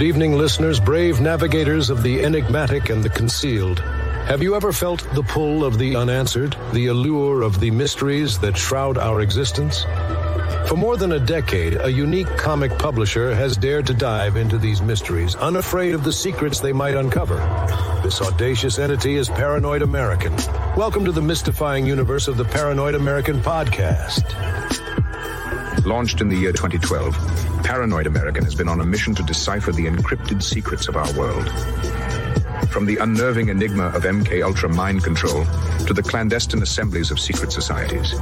Good evening, listeners, brave navigators of the enigmatic and the concealed. Have you ever felt the pull of the unanswered, the allure of the mysteries that shroud our existence? For more than a decade, a unique comic publisher has dared to dive into these mysteries, unafraid of the secrets they might uncover. This audacious entity is Paranoid American. Welcome to the mystifying universe of the Paranoid American podcast. Launched in the year 2012, Paranoid American has been on a mission to decipher the encrypted secrets of our world. From the unnerving enigma of MK Ultra mind control to the clandestine assemblies of secret societies.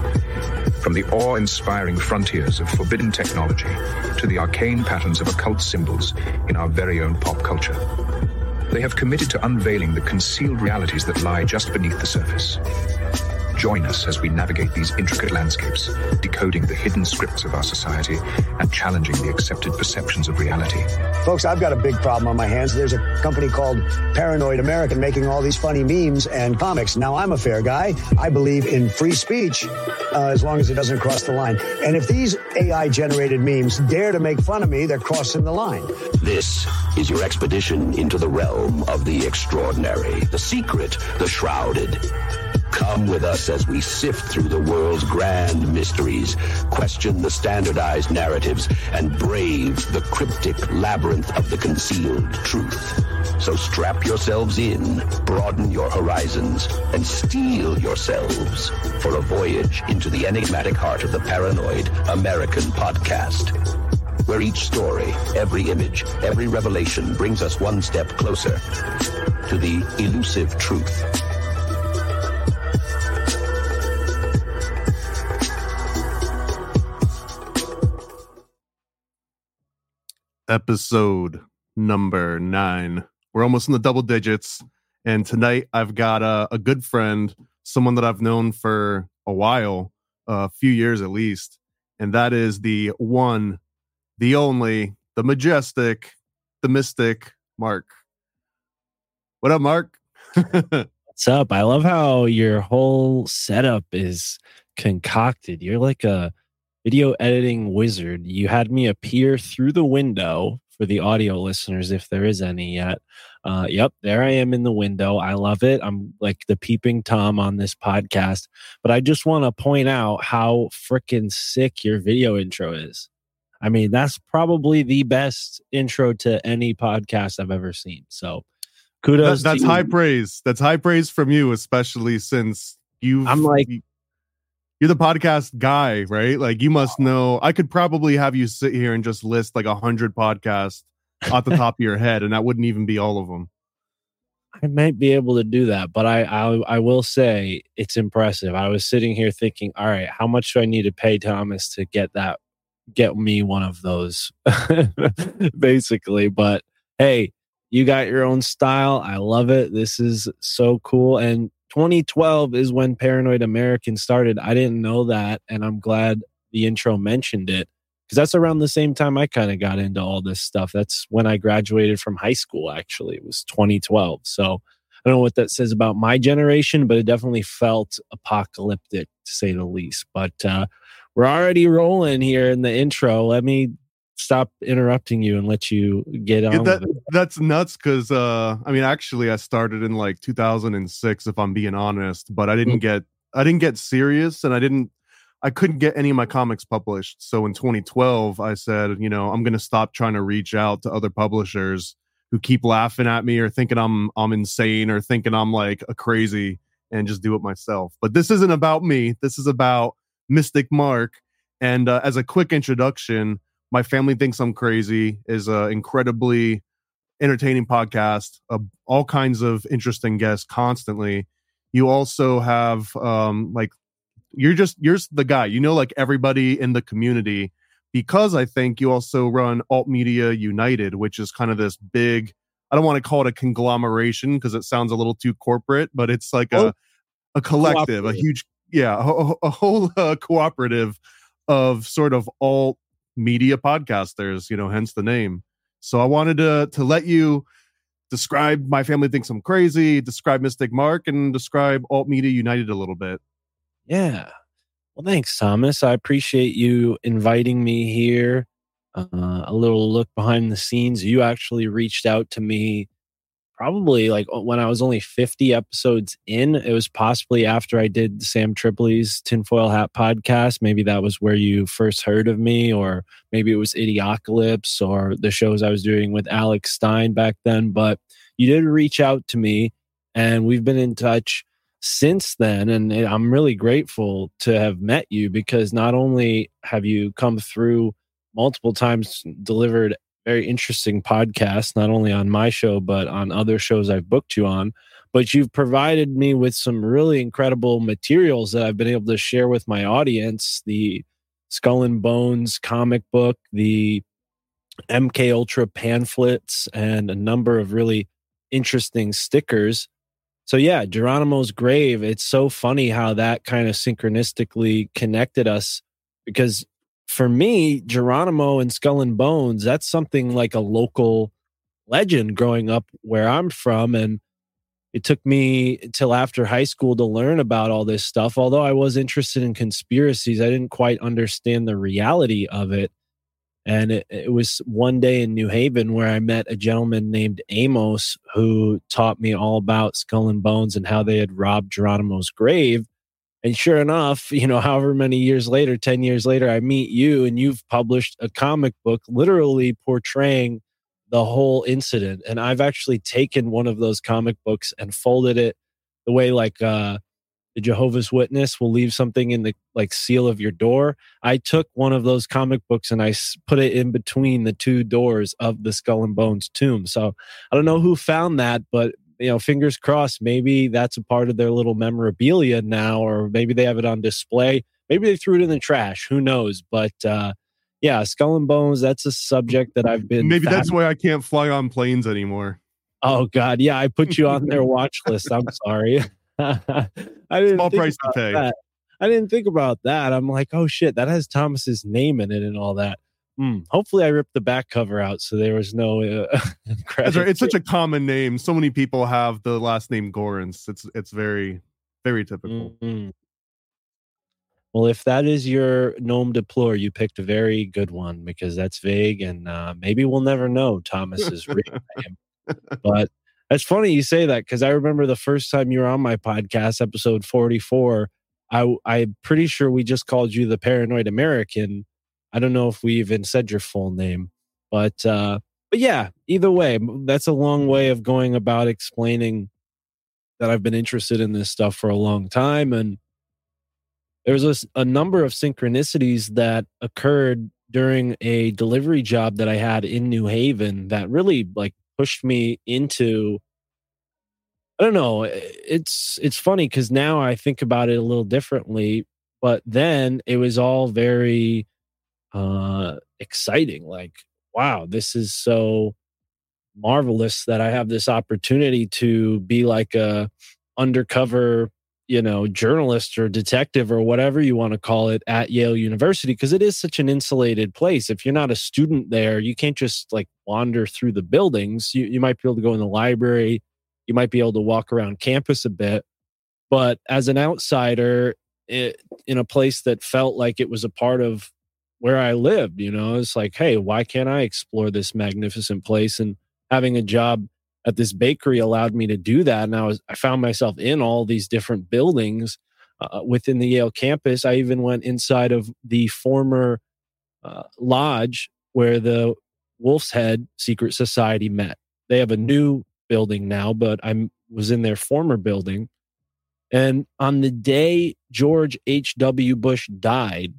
From the awe-inspiring frontiers of forbidden technology to the arcane patterns of occult symbols in our very own pop culture. They have committed to unveiling the concealed realities that lie just beneath the surface. Join us as we navigate these intricate landscapes, decoding the hidden scripts of our society and challenging the accepted perceptions of reality. Folks, I've got a big problem on my hands. There's a company called Paranoid American making all these funny memes and comics. Now, I'm a fair guy. I believe in free speech uh, as long as it doesn't cross the line. And if these AI generated memes dare to make fun of me, they're crossing the line. This is your expedition into the realm of the extraordinary, the secret, the shrouded. Come with us as we sift through the world's grand mysteries, question the standardized narratives, and brave the cryptic labyrinth of the concealed truth. So strap yourselves in, broaden your horizons, and steel yourselves for a voyage into the enigmatic heart of the paranoid American podcast. Where each story, every image, every revelation brings us one step closer to the elusive truth. Episode number nine. We're almost in the double digits. And tonight I've got a, a good friend, someone that I've known for a while, a few years at least. And that is the one, the only, the majestic, the mystic, Mark. What up, Mark? What's up? I love how your whole setup is concocted. You're like a video editing wizard. You had me appear through the window for the audio listeners, if there is any yet. Uh, yep, there I am in the window. I love it. I'm like the peeping Tom on this podcast. But I just want to point out how freaking sick your video intro is. I mean, that's probably the best intro to any podcast I've ever seen. So kudos. That, that's high praise. That's high praise from you, especially since you. I'm like you're the podcast guy, right? Like you must know. I could probably have you sit here and just list like a hundred podcasts off the top of your head, and that wouldn't even be all of them. I might be able to do that, but I, I I will say it's impressive. I was sitting here thinking, all right, how much do I need to pay Thomas to get that get me one of those basically, but hey, you got your own style. I love it. This is so cool and 2012 is when Paranoid American started. I didn't know that, and I'm glad the intro mentioned it because that's around the same time I kind of got into all this stuff. That's when I graduated from high school, actually. It was 2012. So I don't know what that says about my generation, but it definitely felt apocalyptic to say the least. But uh, we're already rolling here in the intro. Let me stop interrupting you and let you get on. that, that's nuts because uh, I mean, actually, I started in like 2006, if I'm being honest, but I didn't mm-hmm. get I didn't get serious, and I didn't I couldn't get any of my comics published. So in 2012, I said, you know, I'm going to stop trying to reach out to other publishers who keep laughing at me or thinking I'm I'm insane or thinking I'm like a crazy and just do it myself. But this isn't about me. This is about Mystic Mark. And uh, as a quick introduction, my family thinks I'm crazy is an incredibly entertaining podcast. Uh, all kinds of interesting guests constantly. You also have um, like you're just you're the guy. You know, like everybody in the community, because I think you also run Alt Media United, which is kind of this big. I don't want to call it a conglomeration because it sounds a little too corporate, but it's like a a collective, a huge yeah, a, a whole uh, cooperative of sort of alt media podcasters. You know, hence the name. So I wanted to to let you describe my family thinks I'm crazy, describe Mystic Mark, and describe Alt Media United a little bit. Yeah. Well, thanks, Thomas. I appreciate you inviting me here. Uh, a little look behind the scenes. You actually reached out to me probably like when I was only 50 episodes in. It was possibly after I did Sam Tripoli's Tinfoil Hat podcast. Maybe that was where you first heard of me, or maybe it was Idiocalypse or the shows I was doing with Alex Stein back then. But you did reach out to me, and we've been in touch since then and i'm really grateful to have met you because not only have you come through multiple times delivered very interesting podcast, not only on my show but on other shows i've booked you on but you've provided me with some really incredible materials that i've been able to share with my audience the skull and bones comic book the mk ultra pamphlets and a number of really interesting stickers so yeah, Geronimo's grave. It's so funny how that kind of synchronistically connected us because for me, Geronimo and Skull and Bones, that's something like a local legend growing up where I'm from. And it took me till after high school to learn about all this stuff. Although I was interested in conspiracies, I didn't quite understand the reality of it. And it, it, was one day in New Haven where I met a gentleman named Amos who taught me all about Skull and Bones and how they had robbed Geronimo's grave. And sure enough, you know, however many years later, 10 years later, I meet you and you've published a comic book literally portraying the whole incident. And I've actually taken one of those comic books and folded it the way like uh, the Jehovah's Witness will leave something in the like seal of your door. I took one of those comic books and I put it in between the two doors of the Skull and Bones tomb. So I don't know who found that, but you know, fingers crossed, maybe that's a part of their little memorabilia now, or maybe they have it on display. Maybe they threw it in the trash. Who knows? But uh, yeah, Skull and Bones, that's a subject that I've been. Maybe that's why I can't fly on planes anymore. Oh God, yeah, I put you on their watch list. I'm sorry. I didn't small price to pay. That. I didn't think about that. I'm like, oh shit, that has Thomas's name in it and all that. Hmm. Hopefully, I ripped the back cover out so there was no. Uh, right. It's such a common name. So many people have the last name Gorence. It's it's very very typical. Mm-hmm. Well, if that is your nom de plume, you picked a very good one because that's vague, and uh, maybe we'll never know Thomas's real name. But it's funny you say that because I remember the first time you were on my podcast, episode 44. I, I'm pretty sure we just called you the Paranoid American. I don't know if we even said your full name, but uh, but yeah, either way, that's a long way of going about explaining that I've been interested in this stuff for a long time, and there's a, a number of synchronicities that occurred during a delivery job that I had in New Haven that really like pushed me into I don't know. It's it's funny because now I think about it a little differently, but then it was all very uh exciting. Like, wow, this is so marvelous that I have this opportunity to be like a undercover, you know, journalist or detective or whatever you want to call it at Yale University because it is such an insulated place. If you're not a student there, you can't just like wander through the buildings. You you might be able to go in the library you might be able to walk around campus a bit. But as an outsider, it, in a place that felt like it was a part of where I lived, you know, it's like, hey, why can't I explore this magnificent place? And having a job at this bakery allowed me to do that. And I was, I found myself in all these different buildings uh, within the Yale campus. I even went inside of the former uh, lodge where the Wolf's Head Secret Society met. They have a new building now, but I was in their former building. And on the day George H.W. Bush died,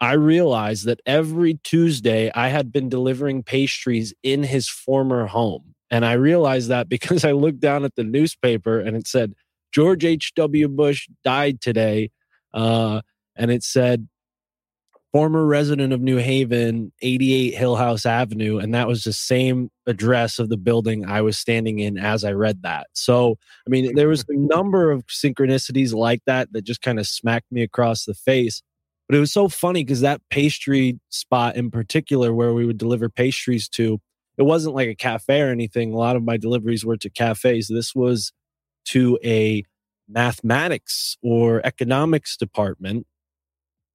I realized that every Tuesday I had been delivering pastries in his former home. And I realized that because I looked down at the newspaper and it said, George H.W. Bush died today. Uh, and it said, former resident of New Haven, 88 Hill House Avenue. And that was the same address of the building I was standing in as I read that. So, I mean, there was a number of synchronicities like that that just kind of smacked me across the face. But it was so funny because that pastry spot in particular, where we would deliver pastries to, it wasn't like a cafe or anything. A lot of my deliveries were to cafes. This was to a mathematics or economics department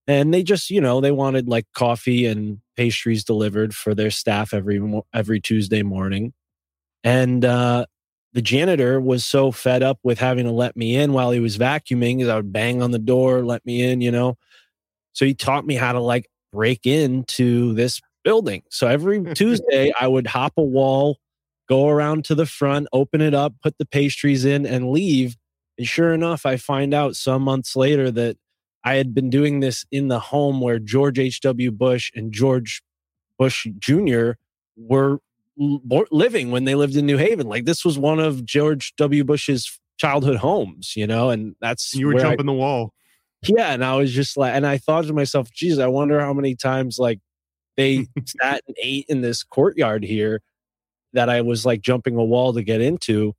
and they just you know they wanted like coffee and pastries delivered for their staff every every Tuesday morning and uh the janitor was so fed up with having to let me in while he was vacuuming because I would bang on the door let me in you know so he taught me how to like break into this building so every Tuesday I would hop a wall go around to the front open it up put the pastries in and leave and sure enough I find out some months later that I had been doing this in the home where George H.W. Bush and George Bush Jr. were living when they lived in New Haven. Like this was one of George W. Bush's childhood homes, you know, and that's you were jumping I, the wall. Yeah, and I was just like, and I thought to myself, geez, I wonder how many times like they sat and ate in this courtyard here that I was like jumping a wall to get into.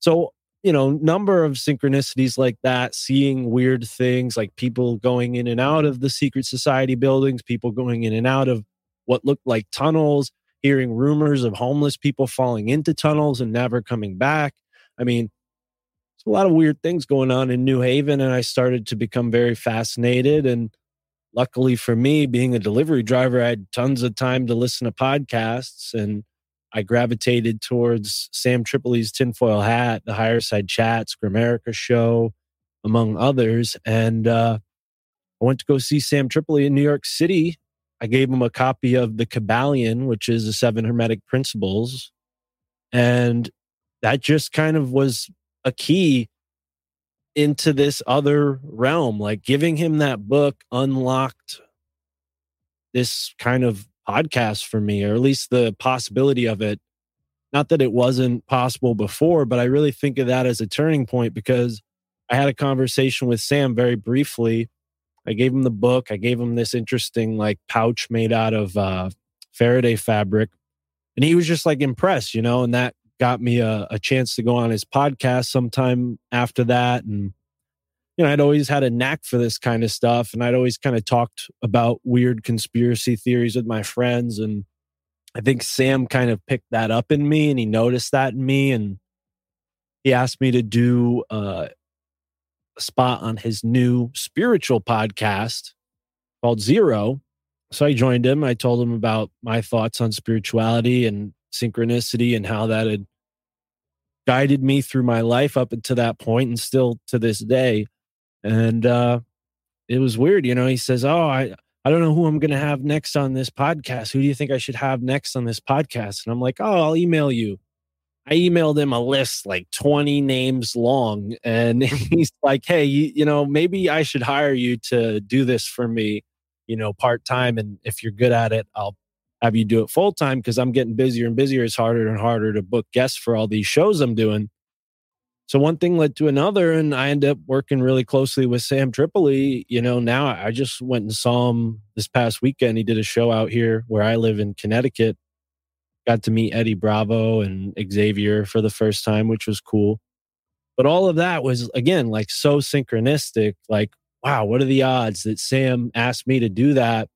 So you know, number of synchronicities like that, seeing weird things like people going in and out of the secret society buildings, people going in and out of what looked like tunnels, hearing rumors of homeless people falling into tunnels and never coming back. I mean, a lot of weird things going on in New Haven, and I started to become very fascinated. And luckily for me, being a delivery driver, I had tons of time to listen to podcasts and I gravitated towards Sam Tripoli's Tinfoil Hat, the Higher Side Chats, Grimerica Show, among others. And uh, I went to go see Sam Tripoli in New York City. I gave him a copy of The Kybalion, which is the Seven Hermetic Principles. And that just kind of was a key into this other realm. Like giving him that book unlocked this kind of podcast for me, or at least the possibility of it. Not that it wasn't possible before, but I really think of that as a turning point because I had a conversation with Sam very briefly. I gave him the book. I gave him this interesting like pouch made out of uh, Faraday fabric, and he was just like impressed, you know. And that got me a, a chance to go on his podcast sometime after that, and you know, I'd always had a knack for this kind of stuff. And I'd always kind of talked about weird conspiracy theories with my friends. And I think Sam kind of picked that up in me and he noticed that in me. And he asked me to do uh, a spot on his new spiritual podcast called Zero. So I joined him. I told him about my thoughts on spirituality and synchronicity and how that had guided me through my life up until that point and still to this day and uh, it was weird. You know, he says, "Oh, I." I don't know who I'm going to have next on this podcast. Who do you think I should have next on this podcast? And I'm like, oh, I'll email you. I emailed him a list like 20 names long. And he's like, hey, you, you know, maybe I should hire you to do this for me, you know, part time. And if you're good at it, I'll have you do it full time because I'm getting busier and busier. It's harder and harder to book guests for all these shows I'm doing. So one thing led to another, and I ended up working really closely with Sam Tripoli. You know, now I just went and saw him this past weekend. He did a show out here where I live in Connecticut. Got to meet Eddie Bravo and Xavier for the first time, which was cool. But all of that was, again, like so synchronistic. Like, wow, what are the odds that Sam asked me to do that?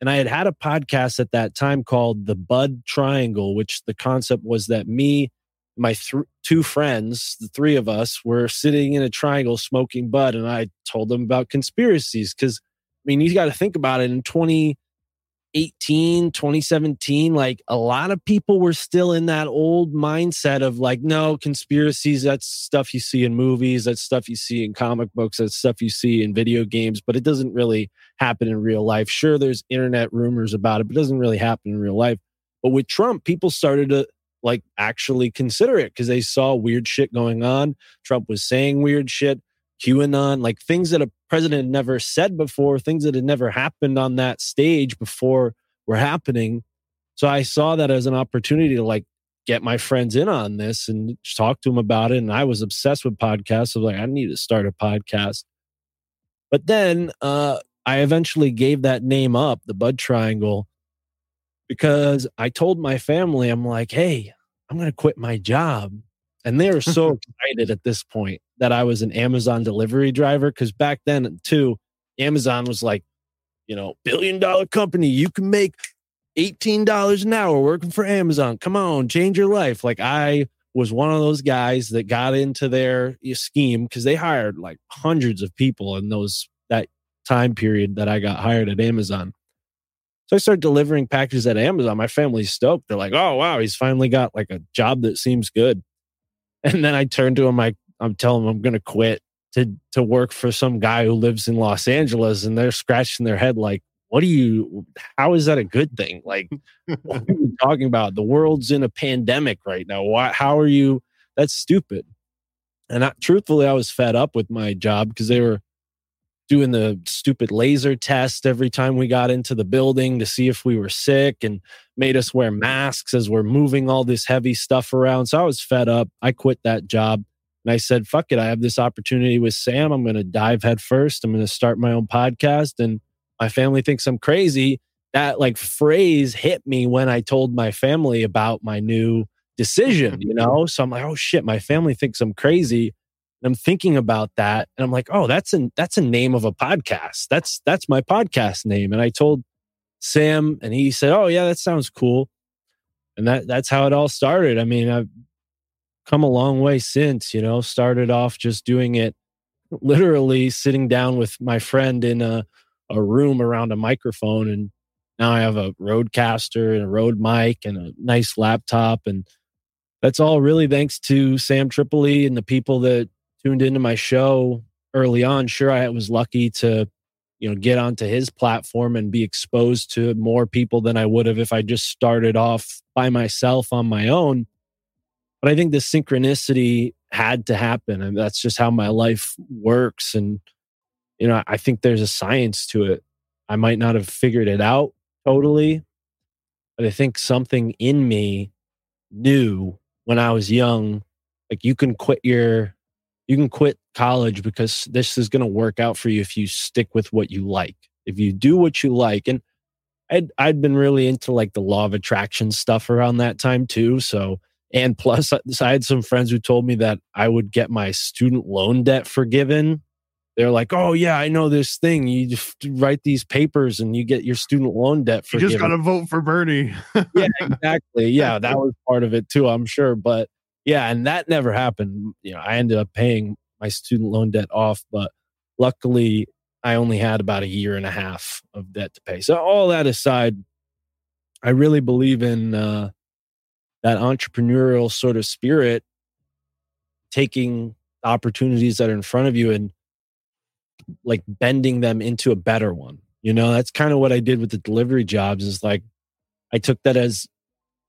And I had had a podcast at that time called The Bud Triangle, which the concept was that me, my th- two friends, the three of us, were sitting in a triangle smoking bud, and I told them about conspiracies because, I mean, you got to think about it. In 2018, 2017, like a lot of people were still in that old mindset of like, no, conspiracies, that's stuff you see in movies, that's stuff you see in comic books, that's stuff you see in video games, but it doesn't really happen in real life. Sure, there's internet rumors about it, but it doesn't really happen in real life. But with Trump, people started to like actually consider it because they saw weird shit going on. Trump was saying weird shit, QAnon, like things that a president had never said before, things that had never happened on that stage before were happening. So I saw that as an opportunity to like get my friends in on this and talk to them about it. And I was obsessed with podcasts. I was like, I need to start a podcast. But then uh, I eventually gave that name up, the Bud Triangle, because I told my family, I'm like, hey, I'm going to quit my job. And they were so excited at this point that I was an Amazon delivery driver. Cause back then, too, Amazon was like, you know, billion dollar company. You can make $18 an hour working for Amazon. Come on, change your life. Like I was one of those guys that got into their eh, scheme because they hired like hundreds of people in those that time period that I got hired at Amazon. So I started delivering packages at Amazon. My family's stoked. They're like, "Oh wow, he's finally got like a job that seems good." And then I turned to him. I I'm telling him I'm going to quit to to work for some guy who lives in Los Angeles, and they're scratching their head like, "What are you? How is that a good thing? Like, what are you talking about? The world's in a pandemic right now. Why? How are you? That's stupid." And I, truthfully, I was fed up with my job because they were doing the stupid laser test every time we got into the building to see if we were sick and made us wear masks as we're moving all this heavy stuff around. So I was fed up. I quit that job and I said, fuck it. I have this opportunity with Sam. I'm going to dive head first. I'm going to start my own podcast. And my family thinks I'm crazy. That like phrase hit me when I told my family about my new decision, you know? So I'm like, oh shit, my family thinks I'm crazy. And I'm thinking about that and I'm like, oh, that's a that's a name of a podcast. That's that's my podcast name. And I told Sam and he said, Oh yeah, that sounds cool. And that that's how it all started. I mean, I've come a long way since, you know, started off just doing it literally sitting down with my friend in a, a room around a microphone and now I have a RodeCaster and a Rode mic and a nice laptop and that's all really thanks to Sam Tripoli and the people that tuned into my show early on, sure, I was lucky to, you know, get onto his platform and be exposed to more people than I would have if I just started off by myself on my own. But I think the synchronicity had to happen. And that's just how my life works. And, you know, I think there's a science to it. I might not have figured it out totally, but I think something in me knew when I was young, like you can quit your you can quit college because this is going to work out for you if you stick with what you like. If you do what you like. And I'd, I'd been really into like the law of attraction stuff around that time too. So, and plus, I had some friends who told me that I would get my student loan debt forgiven. They're like, oh, yeah, I know this thing. You write these papers and you get your student loan debt forgiven. You just got to vote for Bernie. yeah, exactly. Yeah, that was part of it too, I'm sure. But yeah, and that never happened. You know, I ended up paying my student loan debt off, but luckily I only had about a year and a half of debt to pay. So all that aside, I really believe in uh, that entrepreneurial sort of spirit, taking opportunities that are in front of you and like bending them into a better one. You know, that's kind of what I did with the delivery jobs. Is like I took that as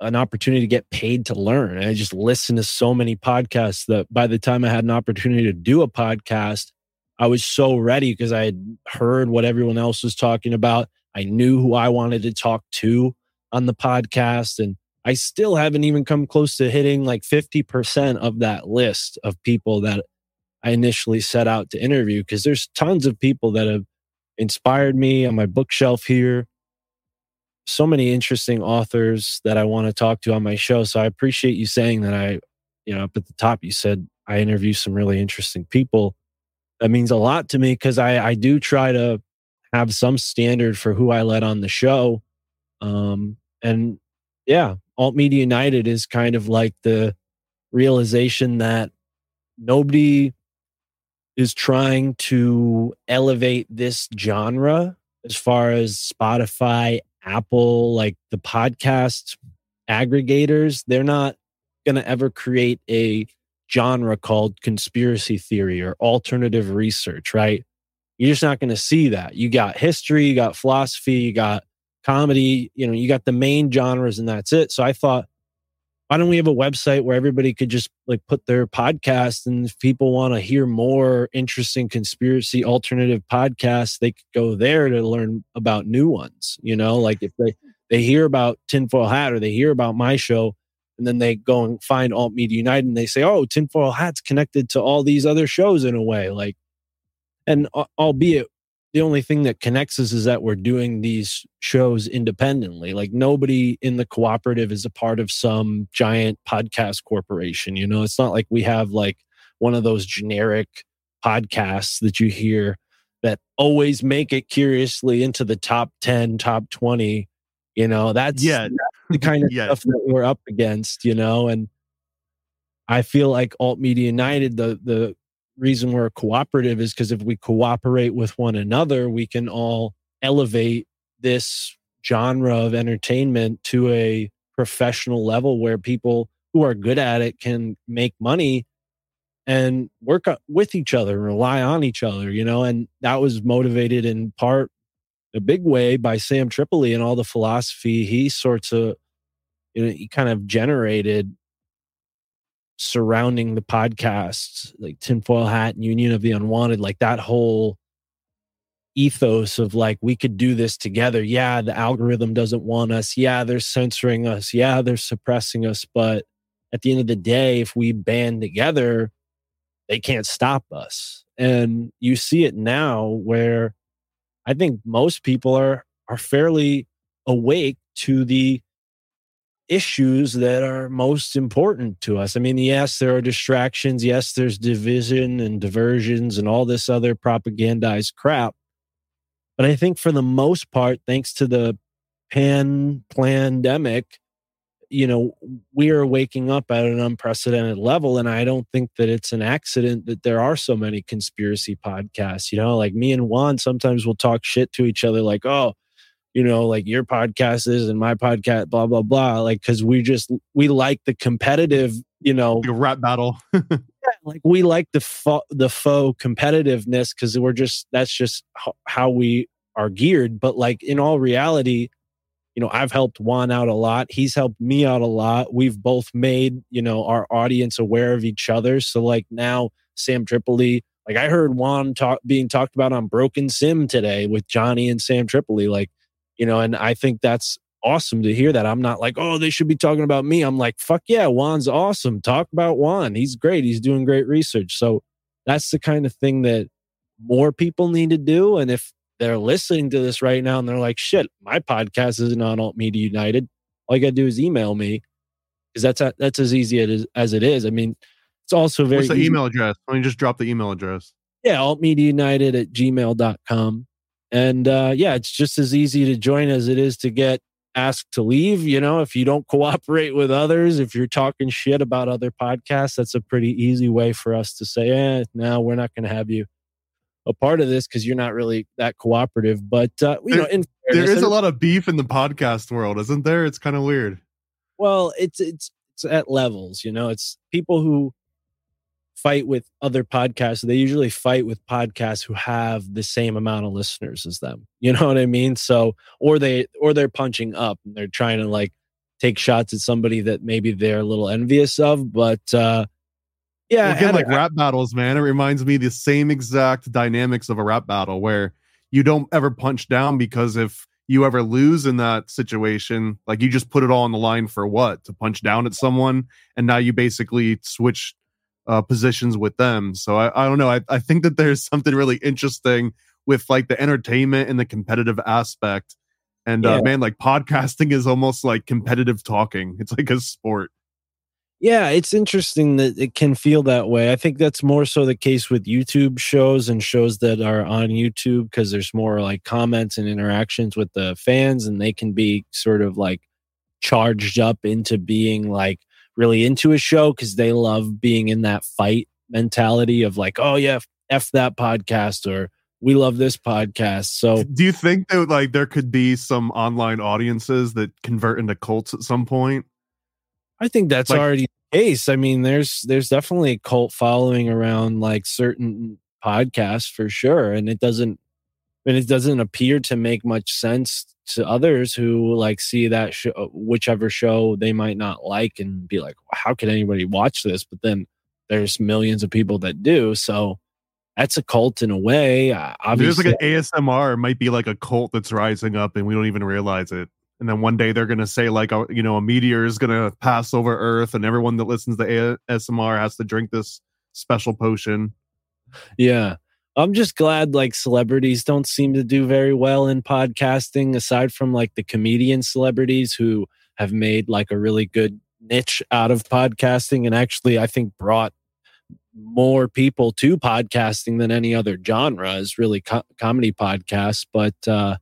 an opportunity to get paid to learn. I just listened to so many podcasts that by the time I had an opportunity to do a podcast, I was so ready because I had heard what everyone else was talking about. I knew who I wanted to talk to on the podcast. And I still haven't even come close to hitting like 50% of that list of people that I initially set out to interview because there's tons of people that have inspired me on my bookshelf here so many interesting authors that I want to talk to on my show. So I appreciate you saying that I, you know, up at the top, you said I interview some really interesting people. That means a lot to me because I, I do try to have some standard for who I let on the show. Um, and yeah, Alt Media United is kind of like the realization that nobody is trying to elevate this genre as far as Spotify, Apple, like the podcast aggregators, they're not going to ever create a genre called conspiracy theory or alternative research, right? You're just not going to see that. You got history, you got philosophy, you got comedy, you know, you got the main genres and that's it. So I thought why don't we have a website where everybody could just like put their podcast and if people want to hear more interesting conspiracy alternative podcasts they could go there to learn about new ones you know? Like if they they hear about tinfoil hat or they hear about my show and then they go and find alt media united and they say oh tinfoil hat's connected to all these other shows in a way like and albeit the only thing that connects us is that we're doing these shows independently. Like nobody in the cooperative is a part of some giant podcast corporation. You know, it's not like we have like one of those generic podcasts that you hear that always make it curiously into the top 10, top 20. You know, that's, Yeah. that's the kind of Yeah. stuff that we're up against, you know, and I feel like Alt Media United, the the reason we're cooperative is because if we cooperate with one another, we can all elevate this genre of entertainment to a professional level where people who are good at it can make money and work with each other and rely on each other, you know. And that was motivated in part, a big way, by Sam Tripoli and all the philosophy he sorts of, you know, he kind of generated surrounding the podcasts, like Tinfoil Hat and Union of the Unwanted, like that whole ethos of like we could do this together. Yeah, the algorithm doesn't want us. Yeah, they're censoring us. Yeah, they're suppressing us. But at the end of the day, if we band together, they can't stop us. And you see it now where I think most people are are fairly awake to the issues that are most important to us. I mean, yes, there are distractions. Yes, there's division and diversions and all this other propagandized crap. But I think for the most part, thanks to the pan pandemic, you know, we are waking up at an unprecedented level. And I don't think that it's an accident that there are so many conspiracy podcasts. You know, like me and Juan sometimes will talk shit to each other, like, oh, you know, like your podcast is and my podcast, blah, blah, blah. Like, cause we just, we like the competitive, you know, Like rap battle. like we like the fo- the faux competitiveness because we're just that's just ho- how we are geared but like in all reality you know i've helped juan out a lot he's helped me out a lot we've both made you know our audience aware of each other so like now sam tripoli like i heard juan talk being talked about on broken sim today with johnny and sam tripoli like you know and i think that's awesome to hear that. I'm not like oh they should be talking about me. I'm like fuck yeah juan's awesome. Talk about juan. He's great. He's doing great research. So that's the kind of thing that more people need to do and if they're listening to this right now and they're like shit my podcast isn't on alt media united all you gotta do is email me because that's a, that's as easy as, as it is. I mean it's also very What's the easy- email address? Let me just drop the email address. yeah altmediaunited at gmail.com and uh yeah it's just as easy to join as it is to get asked to leave you know if you don't cooperate with others if you're talking shit about other podcasts that's a pretty easy way for us to say eh no we're not going to have you a part of this because you're not really that cooperative but uh you know in fairness, is a lot of beef in the podcast world, isn't there? It's kind of weird. Well, it's it's it's at levels, you know. It's people who fight with other podcasts. They usually fight with podcasts who have the same amount of listeners as them. You know what I mean? So, or they or they're punching up and they're trying to like take shots at somebody that maybe they're a little envious of. But uh yeah, Well, again, like I- rap battles, man. It reminds me the same exact dynamics of a rap battle where you don't ever punch down because if you ever lose in that situation, like you just put it all on the line for what? To punch down at someone, and now you basically switch uh, positions with them. So I, I don't know. I, I think that there's something really interesting with like the entertainment and the competitive aspect. And Yeah. uh, man, like podcasting is almost like competitive talking. It's like a sport. Yeah, it's interesting that it can feel that way. I think that's more so the case with YouTube shows and shows that are on YouTube because there's more like comments and interactions with the fans, and they can be sort of like charged up into being like really into a show because they love being in that fight mentality of like, oh, yeah, F that podcast or we love this podcast. So, Do you think that like there could be some online audiences that convert into cults at some point? I think that's Like- already the case. I mean, there's there's definitely a cult following around like certain podcasts for sure, and it doesn't and it doesn't appear to make much sense to others who like see that show, whichever show they might not like, and be like, "How could anybody watch this?" But then there's millions of people that do, so that's a cult in a way. Uh, There's Obviously, like an ASMR might be like a cult that's rising up and we don't even realize it. And then one day they're gonna say like a, you know a meteor is gonna pass over Earth and everyone that listens to ASMR has to drink this special potion. Yeah. I'm just glad like celebrities don't seem to do very well in podcasting, aside from like the comedian celebrities who have made like a really good niche out of podcasting and actually, I think, brought more people to podcasting than any other genre is really co- comedy podcasts. But, uh,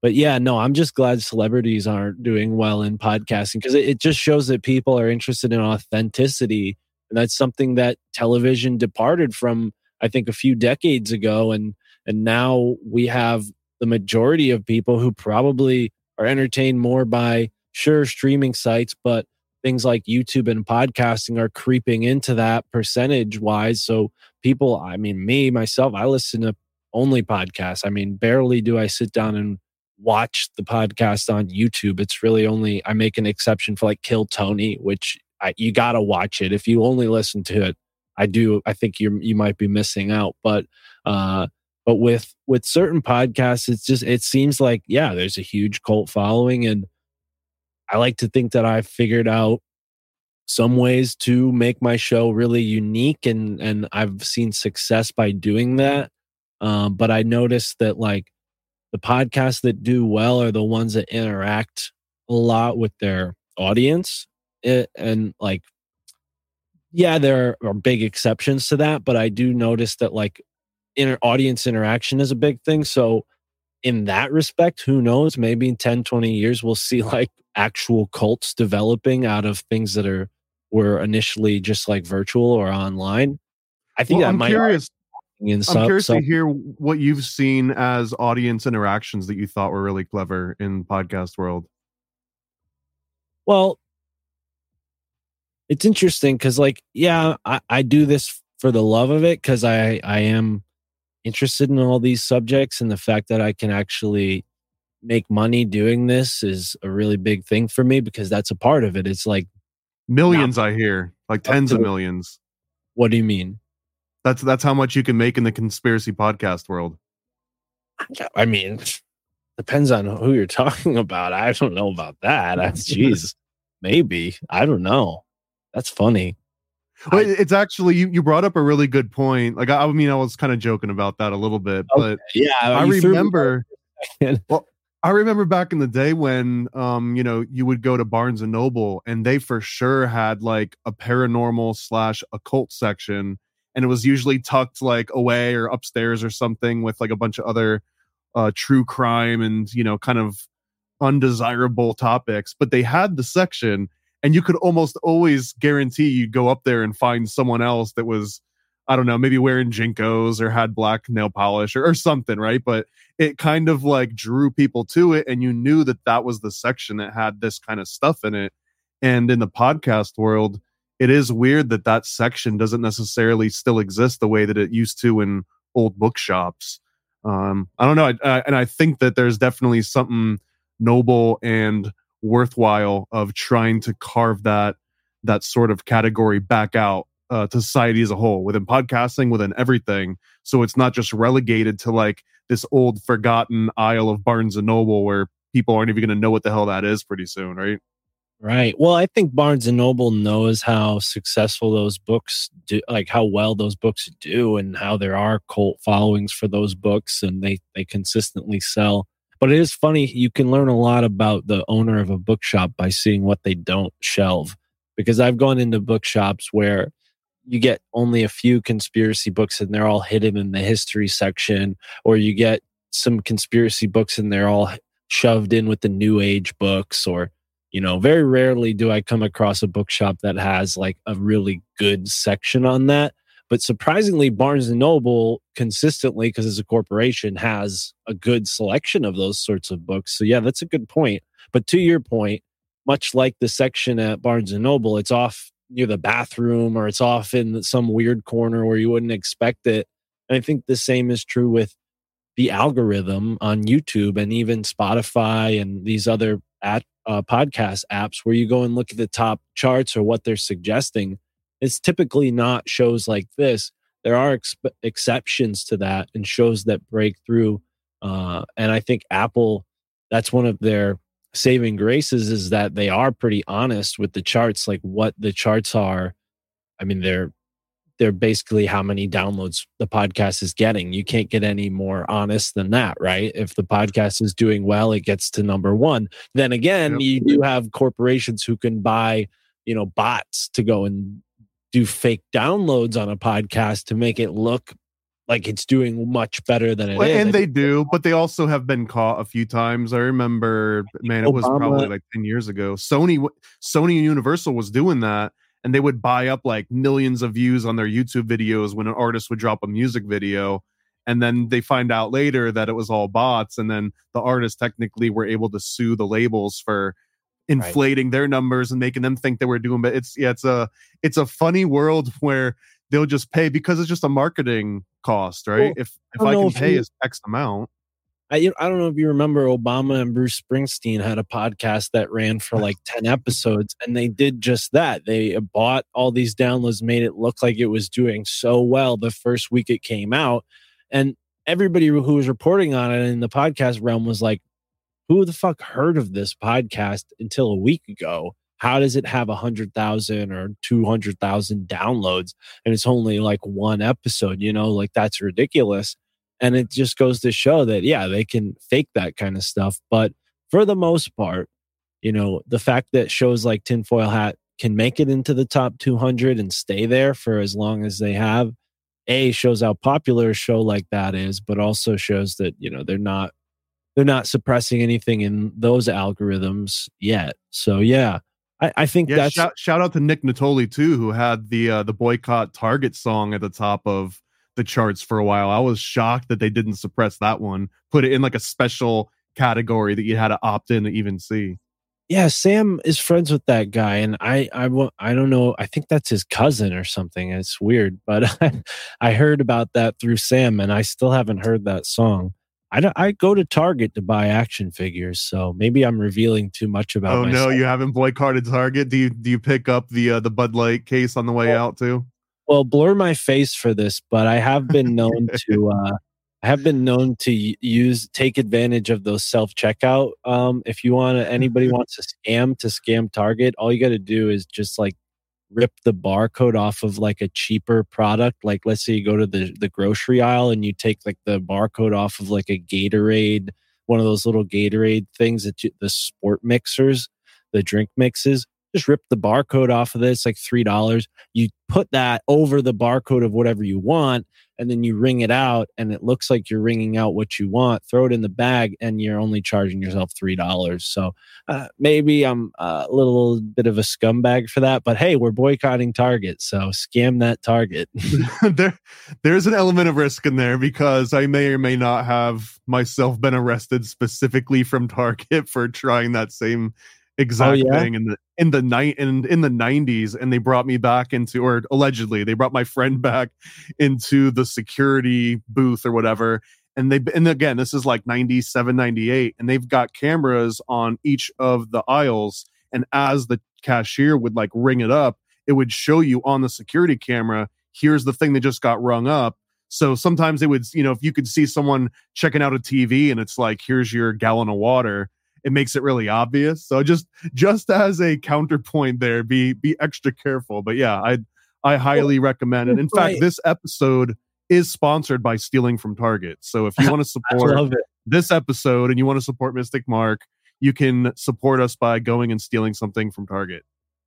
but yeah, no, I'm just glad celebrities aren't doing well in podcasting because it, it just shows that people are interested in authenticity. And that's something that television departed from I think a few decades ago, and and now we have the majority of people who probably are entertained more by sure streaming sites, but things like YouTube and podcasting are creeping into that percentage wise. So people, I mean, me myself, I listen to only podcasts. I mean, barely do I sit down and watch the podcast on YouTube. It's really only I make an exception for like Kill Tony, which I, you got to watch it. If you only listen to it I do. I think you you might be missing out. But uh, but with with certain podcasts, it's just it seems like yeah, there's a huge cult following, and I like to think that I've figured out some ways to make my show really unique, and and I've seen success by doing that. Um, but I noticed that like the podcasts that do well are the ones that interact a lot with their audience it, eh, and like yeah, there are big exceptions to that, but I do notice that like inner audience interaction is a big thing. So in that respect, who knows? Maybe in 10, 20 years, we'll see like actual cults developing out of things that are were initially just like virtual or online. I think well, that I'm might curious. I'm curious to hear what you've seen as audience interactions that you thought were really clever in podcast world. Well, it's interesting because like yeah I, I do this for the love of it because i i am interested in all these subjects and the fact that i can actually make money doing this is a really big thing for me because that's a part of it it's like millions not, i hear like tens of millions. What do you mean? That's that's how much you can make in the conspiracy podcast world. I mean depends on who you're talking about i don't know about that jeez maybe i don't know that's funny. Well, I, it's actually you, you brought up a really good point. Like I, I mean, I was kind of joking about that a little bit, okay, but yeah, I remember. well, I remember back in the day when, um, you know, you would go to Barnes and Noble, and they for sure had like a paranormal slash occult section, and it was usually tucked like away or upstairs or something with like a bunch of other uh, true crime and you know, kind of undesirable topics. But they had the section and you could almost always guarantee you'd go up there and find someone else that was i don't know maybe wearing JNCOs or had black nail polish or, or something right? But it kind of like drew people to it and you knew that that was the section that had this kind of stuff in it. And in the podcast world it is weird that that section doesn't necessarily still exist the way that it used to in old bookshops. Um i don't know. I, I, and i think that there's definitely something noble and worthwhile of trying to carve that that sort of category back out uh, to society as a whole within podcasting within everything. So it's not just relegated to like this old forgotten aisle of barnes and noble where people aren't even going to know what the hell that is pretty soon right? Right. Well i think barnes and noble knows how successful those books do like how well those books do and how there are cult followings for those books and they they consistently sell but it is funny, you can learn a lot about the owner of a bookshop by seeing what they don't shelve. Because I've gone into bookshops where you get only a few conspiracy books and they're all hidden in the history section, or you get some conspiracy books and they're all shoved in with the new age books, or, you know, very rarely do I come across a bookshop that has like a really good section on that. But surprisingly, Barnes and Noble consistently, because it's a corporation, has a good selection of those sorts of books. So yeah, that's a good point. But to your point, much like the section at Barnes and Noble, it's off near the bathroom or it's off in some weird corner where you wouldn't expect it. And I think the same is true with the algorithm on YouTube and even Spotify and these other at, uh, podcast apps where you go and look at the top charts or what they're suggesting it's typically not shows like this. There are ex- exceptions to that and shows that break through. Uh, and I think Apple, that's one of their saving graces is that they are pretty honest with the charts, like what the charts are. I mean, they're they're basically how many downloads the podcast is getting. You can't get any more honest than that, right? If the podcast is doing well, it gets to number one. Then again, yep. you do have corporations who can buy, you know, bots to go and do fake downloads on a podcast to make it look like it's doing much better than it well, is. And they do, but they also have been caught a few times. I remember, man, it was probably like 10 years ago. Sony Sony and Universal was doing that and they would buy up like millions of views on their YouTube videos when an artist would drop a music video. And then they find out later that it was all bots. And then the artists technically were able to sue the labels for inflating right. their numbers and making them think they were doing but it's yeah it's a it's a funny world where they'll just pay because it's just a marketing cost right well, if if i, I can pay you, x amount I, I don't know if you remember Obama and Bruce Springsteen had a podcast that ran for like 10 episodes and they did just that. They bought all these downloads, made it look like it was doing so well the first week it came out. And everybody who was reporting on it in the podcast realm was like, who the fuck heard of this podcast until a week ago? How does it have a hundred thousand or two hundred thousand downloads and it's only like one episode? You know, like that's ridiculous. And it just goes to show that, yeah, they can fake that kind of stuff. But for the most part, you know, the fact that shows like Tinfoil Hat can make it into the top 200 and stay there for as long as they have, A, shows how popular a show like that is, but also shows that, you know, they're not. They're not suppressing anything in those algorithms yet. So yeah, I, I think yeah, that's shout, shout out to Nick Nittoli too, who had the uh, the boycott Target song at the top of the charts for a while. I was shocked that they didn't suppress that one, put it in like a special category that you had to opt in to even see. Yeah, Sam is friends with that guy, and I, I, I don't know. I think that's his cousin or something. It's weird, but I heard about that through Sam, and I still haven't heard that song. I, don't, I go to Target to buy action figures, so maybe I'm revealing too much about. Oh myself. no, you haven't boycotted Target. Do you do you pick up the uh, the Bud Light case on the way out too? well blur my face for this but i have been known to uh I have been known to use take advantage of those self checkout. Um, if you want to, anybody wants to scam to scam Target, all you got to do is just like rip the barcode off of like a cheaper product. Like let's say you go to the the grocery aisle and you take like the barcode off of like a Gatorade, one of those little Gatorade things that you, the sport mixers, the drink mixes just rip the barcode off of this, like $3. You put that over the barcode of whatever you want, and then you ring it out, and it looks like you're ringing out what you want. Throw it in the bag, and you're only charging yourself $3. So uh, maybe I'm a little bit of a scumbag for that, but hey, we're boycotting Target. So scam that Target. there, there's an element of risk in there because I may or may not have myself been arrested specifically from Target for trying that same exact oh, yeah? thing in the in the night in in the 90s and they brought me back into or allegedly they brought my friend back into the security booth or whatever. And they and again this is like 97 98 and they've got cameras on each of the aisles. And as the cashier would like ring it up it would show you on the security camera here's the thing that just got rung up. So sometimes it would you know if you could see someone checking out a tv and it's like here's your gallon of water it makes it really obvious. So just just as a counterpoint there, be be extra careful. But yeah, I I highly well, recommend it. In right. fact, this episode is sponsored by Stealing from Target. So if you want to support this episode and you want to support Mystic Mark, you can support us by going and stealing something from Target.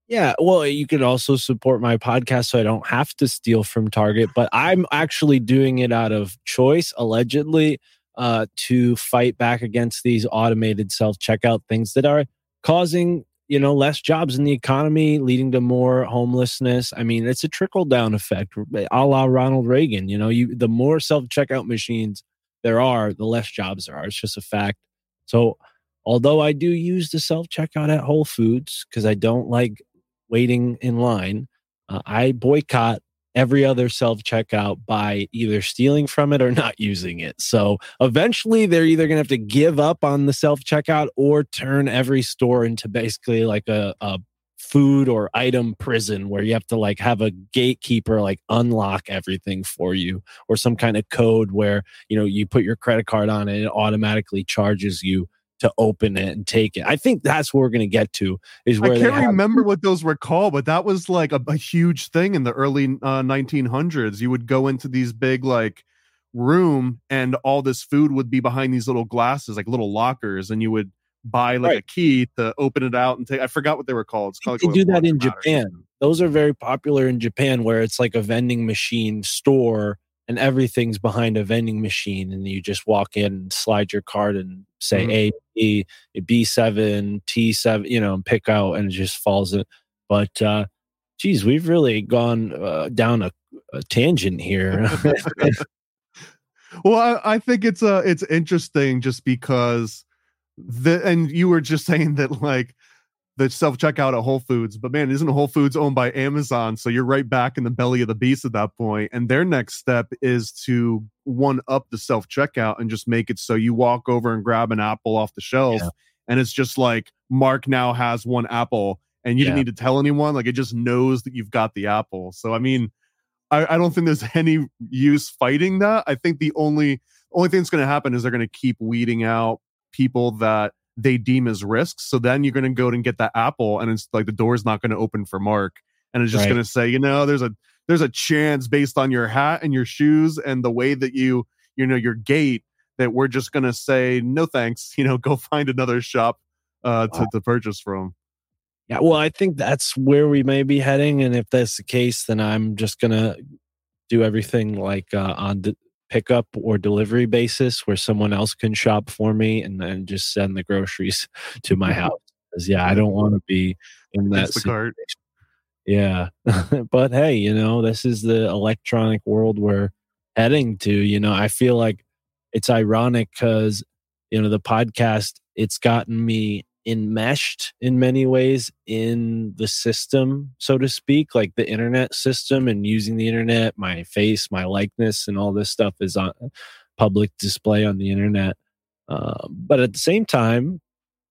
Yeah, well, you could also support my podcast so I don't have to steal from Target, but I'm actually doing it out of choice, allegedly uh, to fight back against these automated self checkout things that are causing you know less jobs in the economy leading to more homelessness. I mean it's a trickle down effect. A la ronald reagan you know you the more self checkout machines there are the less jobs there are. It's just a fact. So although i do use the self checkout at whole foods because i don't like waiting in line uh, i boycott every other self checkout by either stealing from it or not using it. So eventually they're either going to have to give up on the self checkout or turn every store into basically like a, a food or item prison where you have to like have a gatekeeper like unlock everything for you or some kind of code where you know you put your credit card on and it automatically charges you to open it and take it. I think that's what we're going to get to. Is where I can't have- remember what those were called, but that was like a, a huge thing in the early uh, 1900s. You would go into these big like room, and all this food would be behind these little glasses, like little lockers, and you would buy like Right. a key to open it out and take. I forgot what they were called. It's called like do that in Japan. Those are very popular in Japan, where it's like a vending machine store and everything's behind a vending machine, and you just walk in and slide your card and say Mhm. A, B, B seven, T seven, you know, and pick out, and it just falls in. But uh, geez, we've really gone uh, down a, a tangent here. Well, I, I think it's uh it's interesting just because the and you were just saying that like the self checkout at Whole Foods, but man, isn't Whole Foods owned by Amazon? So you're right back in the belly of the beast at that point. And their next step is to one up the self checkout and just make it so you walk over and grab an apple off the shelf, Yeah. and it's just like Mark now has one apple, and you didn't need to tell anyone. Like it just knows that you've got the apple. So I mean, I, I don't think there's any use fighting that. I think the only only thing that's going to happen is they're going to keep weeding out people that they deem as risks. So then you're going to go and get that apple, and it's like the door's not going to open for Mark, and it's just Right. going to say, you know, there's a there's a chance based on your hat and your shoes and the way that you you know your gait that we're just going to say no thanks. You know, go find another shop uh, to to purchase from. Yeah, well, I think that's where we may be heading, and if that's the case, then I'm just gonna do everything like uh, on the pickup or delivery basis, where someone else can shop for me, and then just send the groceries to my house. 'Cause, yeah, I don't want to be in that. Instacart. Yeah. but hey, you know, this is the electronic world we're heading to. You know, I feel like it's ironic because, you know, the podcast, it's gotten me enmeshed in many ways in the system, so to speak, like the internet system and using the internet, my face, my likeness, and all this stuff is on public display on the internet. Uh, but at the same time,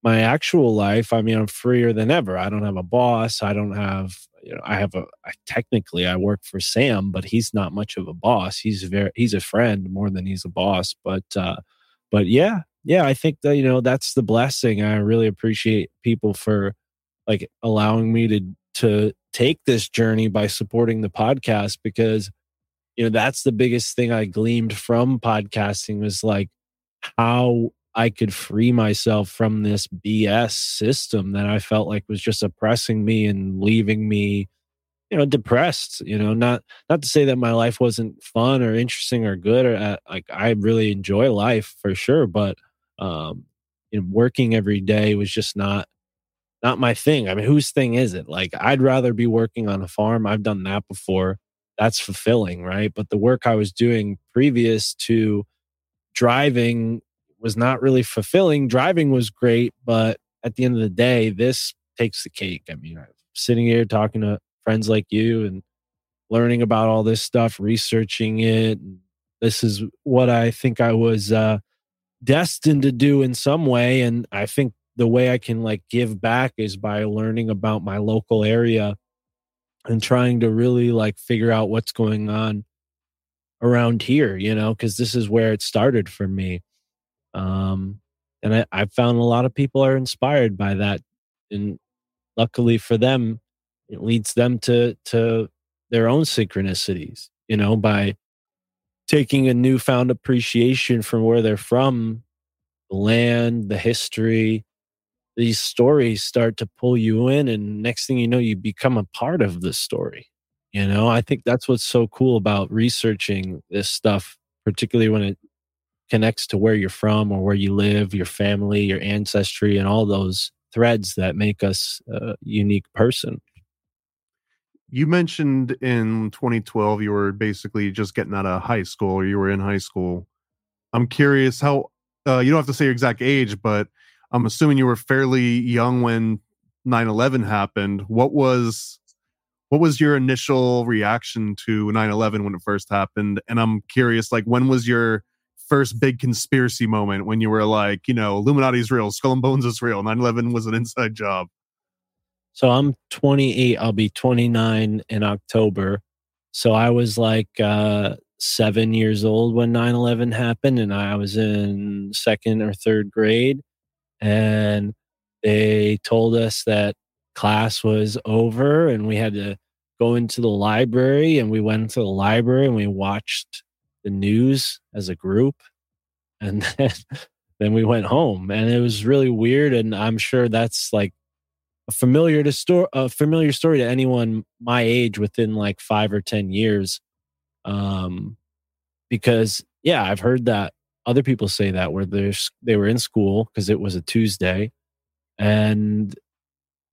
my actual life, I mean, I'm freer than ever. I don't have a boss. I don't have, you know, I have a, I, technically I work for Sam, but he's not much of a boss. He's very, he's a friend more than he's a boss. But, uh, but yeah, yeah, I think that, you know, that's the blessing. I really appreciate people for like allowing me to, to take this journey by supporting the podcast because, you know, that's the biggest thing I gleamed from podcasting was like how I could free myself from this BS system that I felt like was just oppressing me and leaving me, you know, depressed. You know, not not to say that my life wasn't fun or interesting or good or uh, like I really enjoy life for sure, but um, know, working every day was just not not my thing. I mean, whose thing is it? Like, I'd rather be working on a farm. I've done that before. That's fulfilling, right? But the work I was doing previous to driving was not really fulfilling. Driving was great, but at the end of the day, this takes the cake. I mean, I'm sitting here talking to friends like you and learning about all this stuff, researching it. This is what I think I was uh, destined to do in some way. And I think the way I can like give back is by learning about my local area and trying to really like figure out what's going on around here, you know, because this is where it started for me. Um, and I, I found a lot of people are inspired by that. And luckily for them, it leads them to to their own synchronicities, you know, by taking a newfound appreciation from where they're from, the land, the history, these stories start to pull you in and next thing you know you become a part of the story you know? I think that's what's so cool about researching this stuff particularly when it connects to where you're from or where you live your family your ancestry and all those threads that make us a unique person You mentioned in 2012 you were basically just getting out of high school or you were in high school. I'm curious how uh, you don't have to say your exact age, but I'm assuming you were fairly young when 9/11 happened. What was what was your initial reaction to 9/11 when it first happened? And I'm curious like when was your first big conspiracy moment when you were like, you know, Illuminati's real, Skull and Bones is real, 9/11 was an inside job. So I'm 28. I'll be 29 in October. So I was like uh, seven years old when 9 11 happened, and I was in second or third grade. and they told us that class was over and we had to go into the library and we went to the library and we watched the news as a group and then then we went home and it was really weird and i'm sure that's like a familiar to store a familiar story to anyone my age within like 5 or 10 years um because yeah i've heard that other people say that where there's they were in school because it was a tuesday and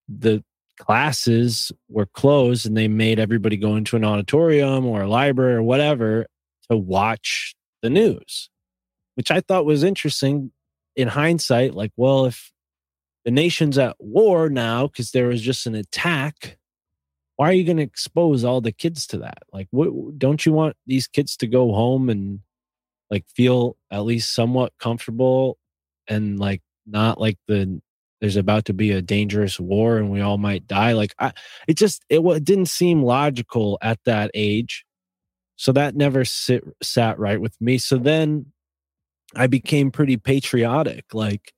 the classes were closed and they made everybody go into an auditorium or a library or whatever to watch the news which i thought was interesting in hindsight like well if the nation's at war now because there was just an attack. Why are you going to expose all the kids to that? Like what, don't you want these kids to go home and like feel at least somewhat comfortable and like not like the there's about to be a dangerous war and we all might die? Like i it just it, it didn't seem logical at that age. So that never sit, sat right with me. So then i became pretty patriotic like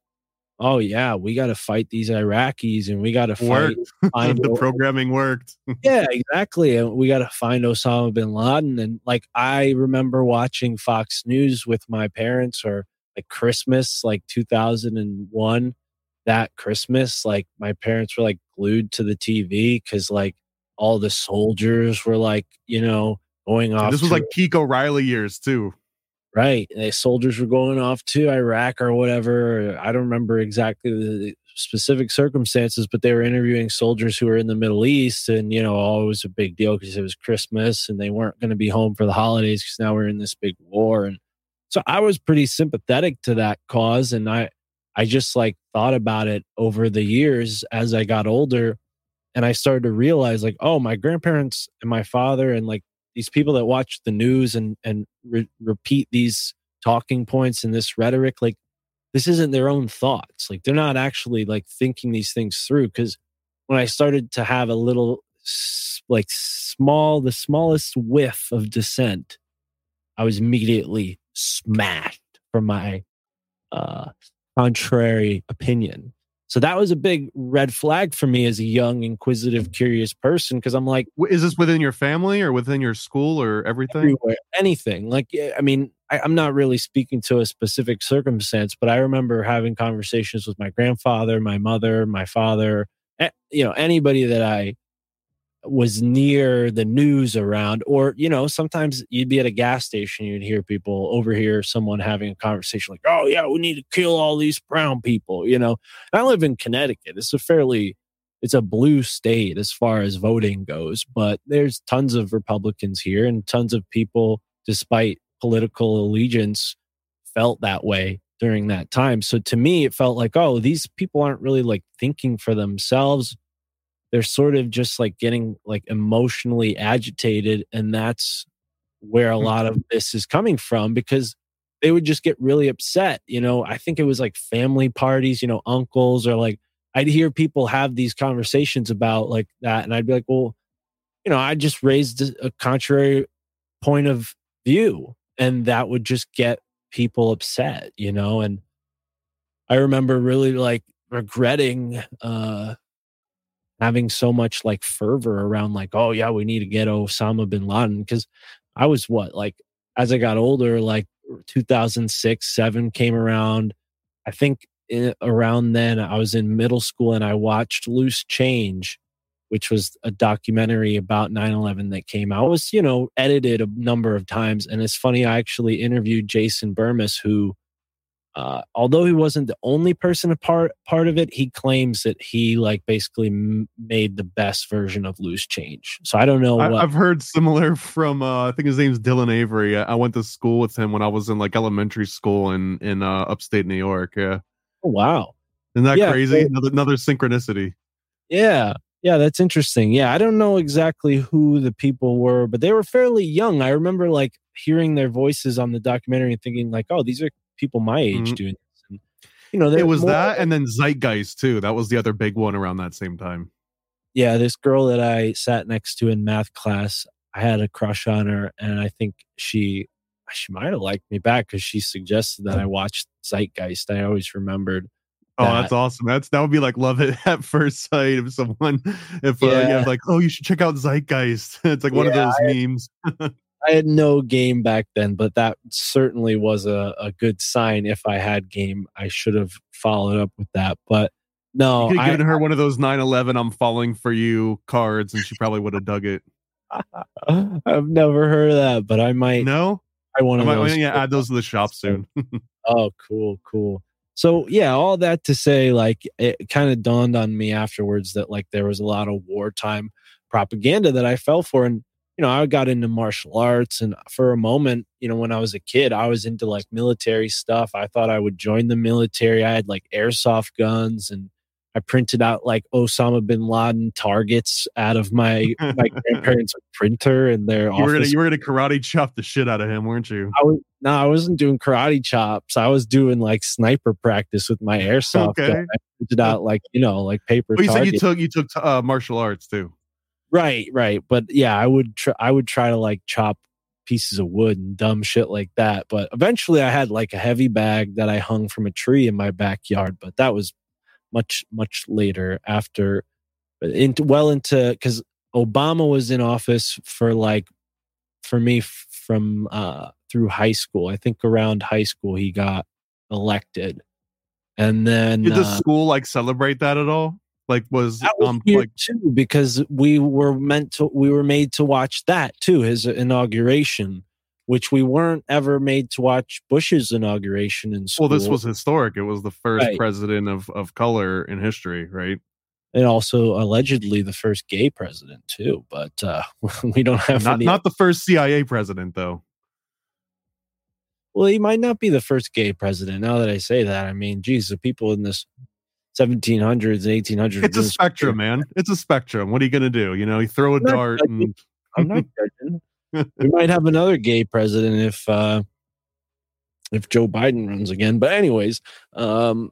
oh yeah we got to fight these iraqis and we got to fight the programming worked yeah exactly and we got to find osama bin laden and like i remember watching fox news with my parents or like christmas like 2001 that Christmas, like my parents were like glued to the TV because like all the soldiers were like, you know, going off. And this was like Peak O'Reilly years too. Right. The soldiers were going off to Iraq or whatever. I don't remember exactly the specific circumstances, but they were interviewing soldiers who were in the Middle East. And, you know, it was a big deal because it was Christmas and they weren't going to be home for the holidays because now we're in this big war. And so I was pretty sympathetic to that cause. And I, I just like thought about it over the years as I got older and I started to realize like oh my grandparents and my father and like these people that watch the news and and re- repeat these talking points and this rhetoric like this isn't their own thoughts like they're not actually like thinking these things through cuz when I started to have a little like small the smallest whiff of dissent I was immediately smashed for my uh contrary opinion. So that was a big red flag for me as a young, inquisitive, curious person because I'm like, is this within your family or within your school or everything? Everywhere, anything. Like, I mean, I, I'm not really speaking to a specific circumstance, but I remember having conversations with my grandfather, my mother, my father, eh, you know, anybody that I was near the news around or you know sometimes you'd be at a gas station you'd hear people overhear someone having a conversation like oh yeah we need to kill all these brown people you know? I live in connecticut. It's a fairly it's a blue state as far as voting goes but there's tons of republicans here and tons of people despite political allegiance felt that way during that time. So to me it felt like oh these people aren't really like thinking for themselves they're sort of just like getting like emotionally agitated and that's where a lot of this is coming from because they would just get really upset you know? I think it was like family parties you know uncles or like i'd hear people have these conversations about like that and i'd be like well you know i just raised a contrary point of view and that would just get people upset you know? And i remember really like regretting uh having so much like fervor around like oh yeah we need to get osama bin laden because i was what like as i got older like 2006 7 came around. I think in, around then i was in middle school and i watched loose change which was a documentary about 9-11 that came out. It was you know edited a number of times and it's funny i actually interviewed jason bermas who uh, although he wasn't the only person a part part of it, he claims that he like basically m- made the best version of Loose Change. So I don't know. I, have heard similar from uh, I think his name's Dylan Avery. I, I, went to school with him when I was in like elementary school in in uh, upstate New York. Yeah. Oh wow! Isn't that yeah, crazy? another, another synchronicity. Yeah. Yeah, that's interesting. Yeah, I don't know exactly who the people were, but they were fairly young. I remember like hearing their voices on the documentary and thinking like, "Oh, these are people my age mm-hmm. doing this. And, you know, it was that, and then Zeitgeist too. That was the other big one around that same time. Yeah, this girl that I sat next to in math class, I had a crush on her, and I think she she might have liked me back because she suggested that I watched Zeitgeist. I always remembered. Oh, that. that's awesome. That's that would be like love it at first sight if someone if uh, Yeah. yeah, like oh you should check out Zeitgeist. it's like one of Yeah, those memes. I had no game back then, but that certainly was a, a good sign. If I had game, I should have followed up with that. But no, you could have I, given her one of those 9/11 I'm falling for you cards, and she probably would have dug it. I've never heard of that, but I might. No, I want to oh, yeah, add those to the shop soon. Oh, cool, cool. So yeah, all that to say, like it kind of dawned on me afterwards that like there was a lot of wartime propaganda that I fell for, and you know I got into martial arts, and for a moment, you know, when I was a kid, I was into like military stuff. I thought I would join the military. I had like airsoft guns, and I printed out like Osama bin Laden targets out of my my grandparents' printer and their you were gonna office you were gonna karate chop the shit out of him, weren't you? I was no, I wasn't doing karate chops. I was doing like sniper practice with my airsoft Okay. gun. I printed out like you know like paper. You said you took you took uh, martial arts too. Right, right. But yeah, I would try. I would try to like chop pieces of wood and dumb shit like that. But eventually, I had like a heavy bag that I hung from a tree in my backyard. But that was much much later after into well into because Obama was in office for like for me from uh through high school. I think around high school he got elected, and then Did the uh, school like celebrate that at all? Like was that was um like too because we were meant to we were made to watch that too his inauguration which we weren't ever made to watch bush's inauguration in school well this was historic. It was the first Right. president of of color in history, right? and also allegedly the first gay president too but uh we don't have Not any not the first CIA president though. well he might not be the first gay president now that i say that i mean geez the people in this 1700s and 1800s It's a spectrum, man. It's a spectrum. What are you gonna do? You know, you throw a I'm dart and I'm not judging. we might have another gay president if uh if Joe Biden runs again. But anyways, um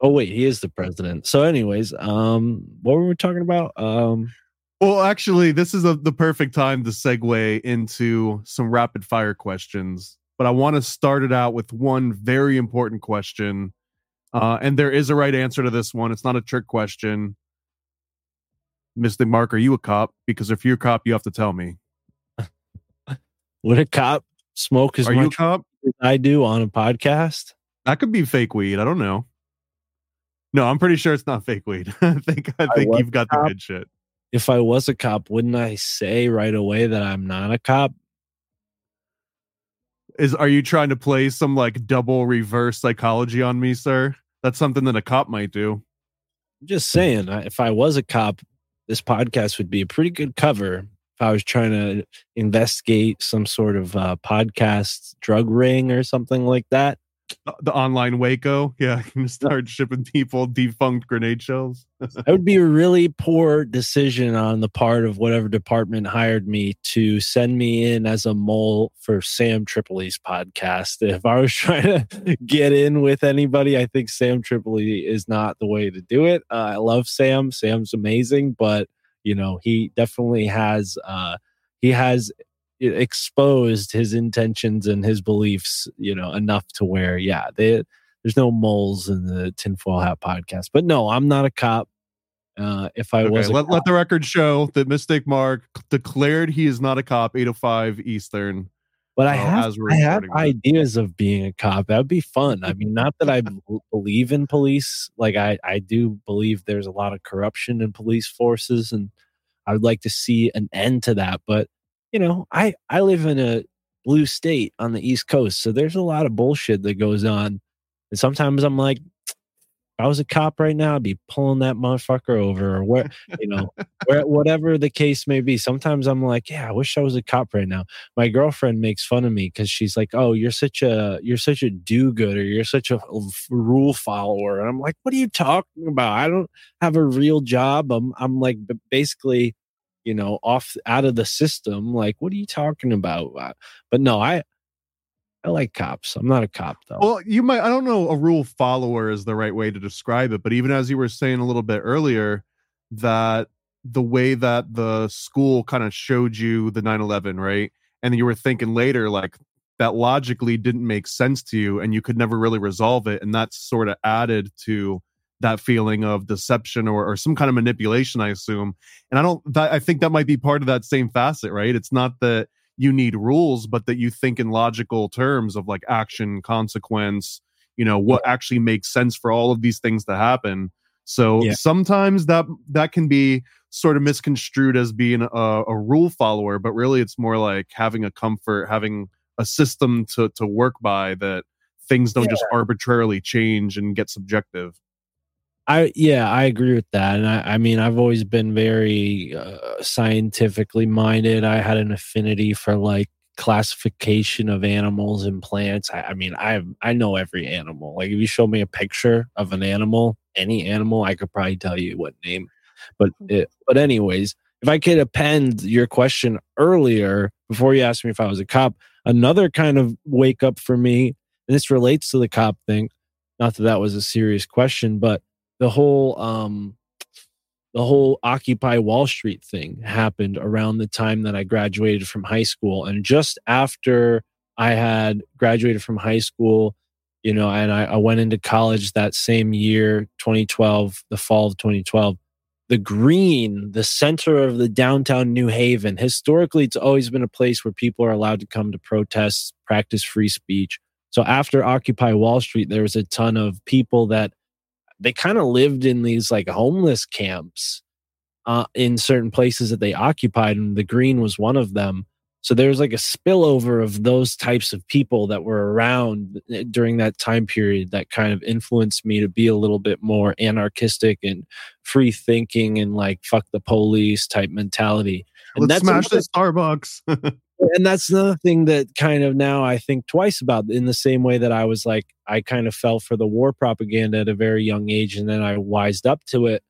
oh wait, he is the president. So anyways, um what were we talking about? Um Well, actually, this is a, the perfect time to segue into some rapid fire questions. But I want to start it out with one very important question. Uh, and there is a right answer to this one. It's not a trick question. Mr. Mark, are you a cop? Because if you're a cop, you have to tell me. would a cop smoke as Are you a much cop? as I do on a podcast? That could be fake weed. I don't know. No, I'm pretty sure it's not fake weed. I think I I think was you've got the good shit. If I was a cop, wouldn't I say right away that I'm not a cop? Is are you trying to play some like double reverse psychology on me, sir? That's something that a cop might do. I'm just saying, if I was a cop, this podcast would be a pretty good cover. If I was trying to investigate some sort of uh, podcast drug ring or something like that, The online Waco, yeah, you can start shipping people defunct grenade shells. that would be a really poor decision on the part of whatever department hired me to send me in as a mole for Sam Tripoli's podcast. If I was trying to get in with anybody, I think Sam Tripoli is not the way to do it. Uh, I love Sam. Sam's amazing, but you know he definitely has uh, he has exposed his intentions and his beliefs. You know enough to where yeah they there's no moles in the tinfoil hat podcast. But no i'm not a cop. Uh if i Okay, was let, cop, let the record show that Mystic Mark declared he is not a cop, 805 Eastern. but i uh, have i have ideas of being a cop. That would be fun. I mean not that I believe in police. Like i i do believe there's a lot of corruption in police forces and i would like to see an end to that. But you know i i live in a blue state on the east coast so there's a lot of bullshit that goes on and sometimes i'm like if I was a cop right now, I'd be pulling that motherfucker over, or what, you know, where, whatever the case may be. Sometimes I'm like, yeah, I wish I was a cop right now. My girlfriend makes fun of me because she's like, oh, you're such a, you're such a do-gooder, you're such a rule follower, and I'm like, what are you talking about? I don't have a real job. I'm, I'm like basically, you know, off out of the system. Like, what are you talking about? Uh, But no, I, I like cops. I'm not a cop though. Well, you might, I don't know, a rule follower is the right way to describe it. But even as you were saying a little bit earlier, that the way that the school kind of showed you the 9 11, right? And you were thinking later, like, that logically didn't make sense to you and you could never really resolve it. And that sort of added to that feeling of deception or, or some kind of manipulation i assume. And i don't that, i think that might be part of that same facet right? It's not that you need rules but that you think in logical terms of like action consequence you know what actually makes sense for all of these things to happen. So Yeah. sometimes that that can be sort of misconstrued as being a, a rule follower but really it's more like having a comfort having a system to to work by that things don't just arbitrarily change and get subjective I yeah, I agree with that, and I, I mean, I've always been very uh, scientifically minded. I had an affinity for like classification of animals and plants. I, I mean, I I know every animal. Like if you show me a picture of an animal, any animal, I could probably tell you what name. But it, but anyways, if I could append your question earlier before you asked me if I was a cop, another kind of wake up for me, and this relates to the cop thing. Not that that was a serious question, but the whole um the whole occupy wall street thing happened around the time that i graduated from high school. And just after i had graduated from high school you know and i, I went into college that same year 2012 the fall of 2012 the green the center of the downtown new haven historically it's always been a place where people are allowed to come to protest practice free speech. So after occupy wall street there was a ton of people that they kind of lived in these like homeless camps uh, in certain places that they occupied, and the green was one of them. So there's like a spillover of those types of people that were around eh, during that time period that kind of influenced me to be a little bit more anarchistic and free thinking and like fuck the police type mentality. And let's smash the starbucks and that's another thing that kind of now I think twice about in the same way that I was like, I kind of fell for the war propaganda at a very young age and then I wised up to it.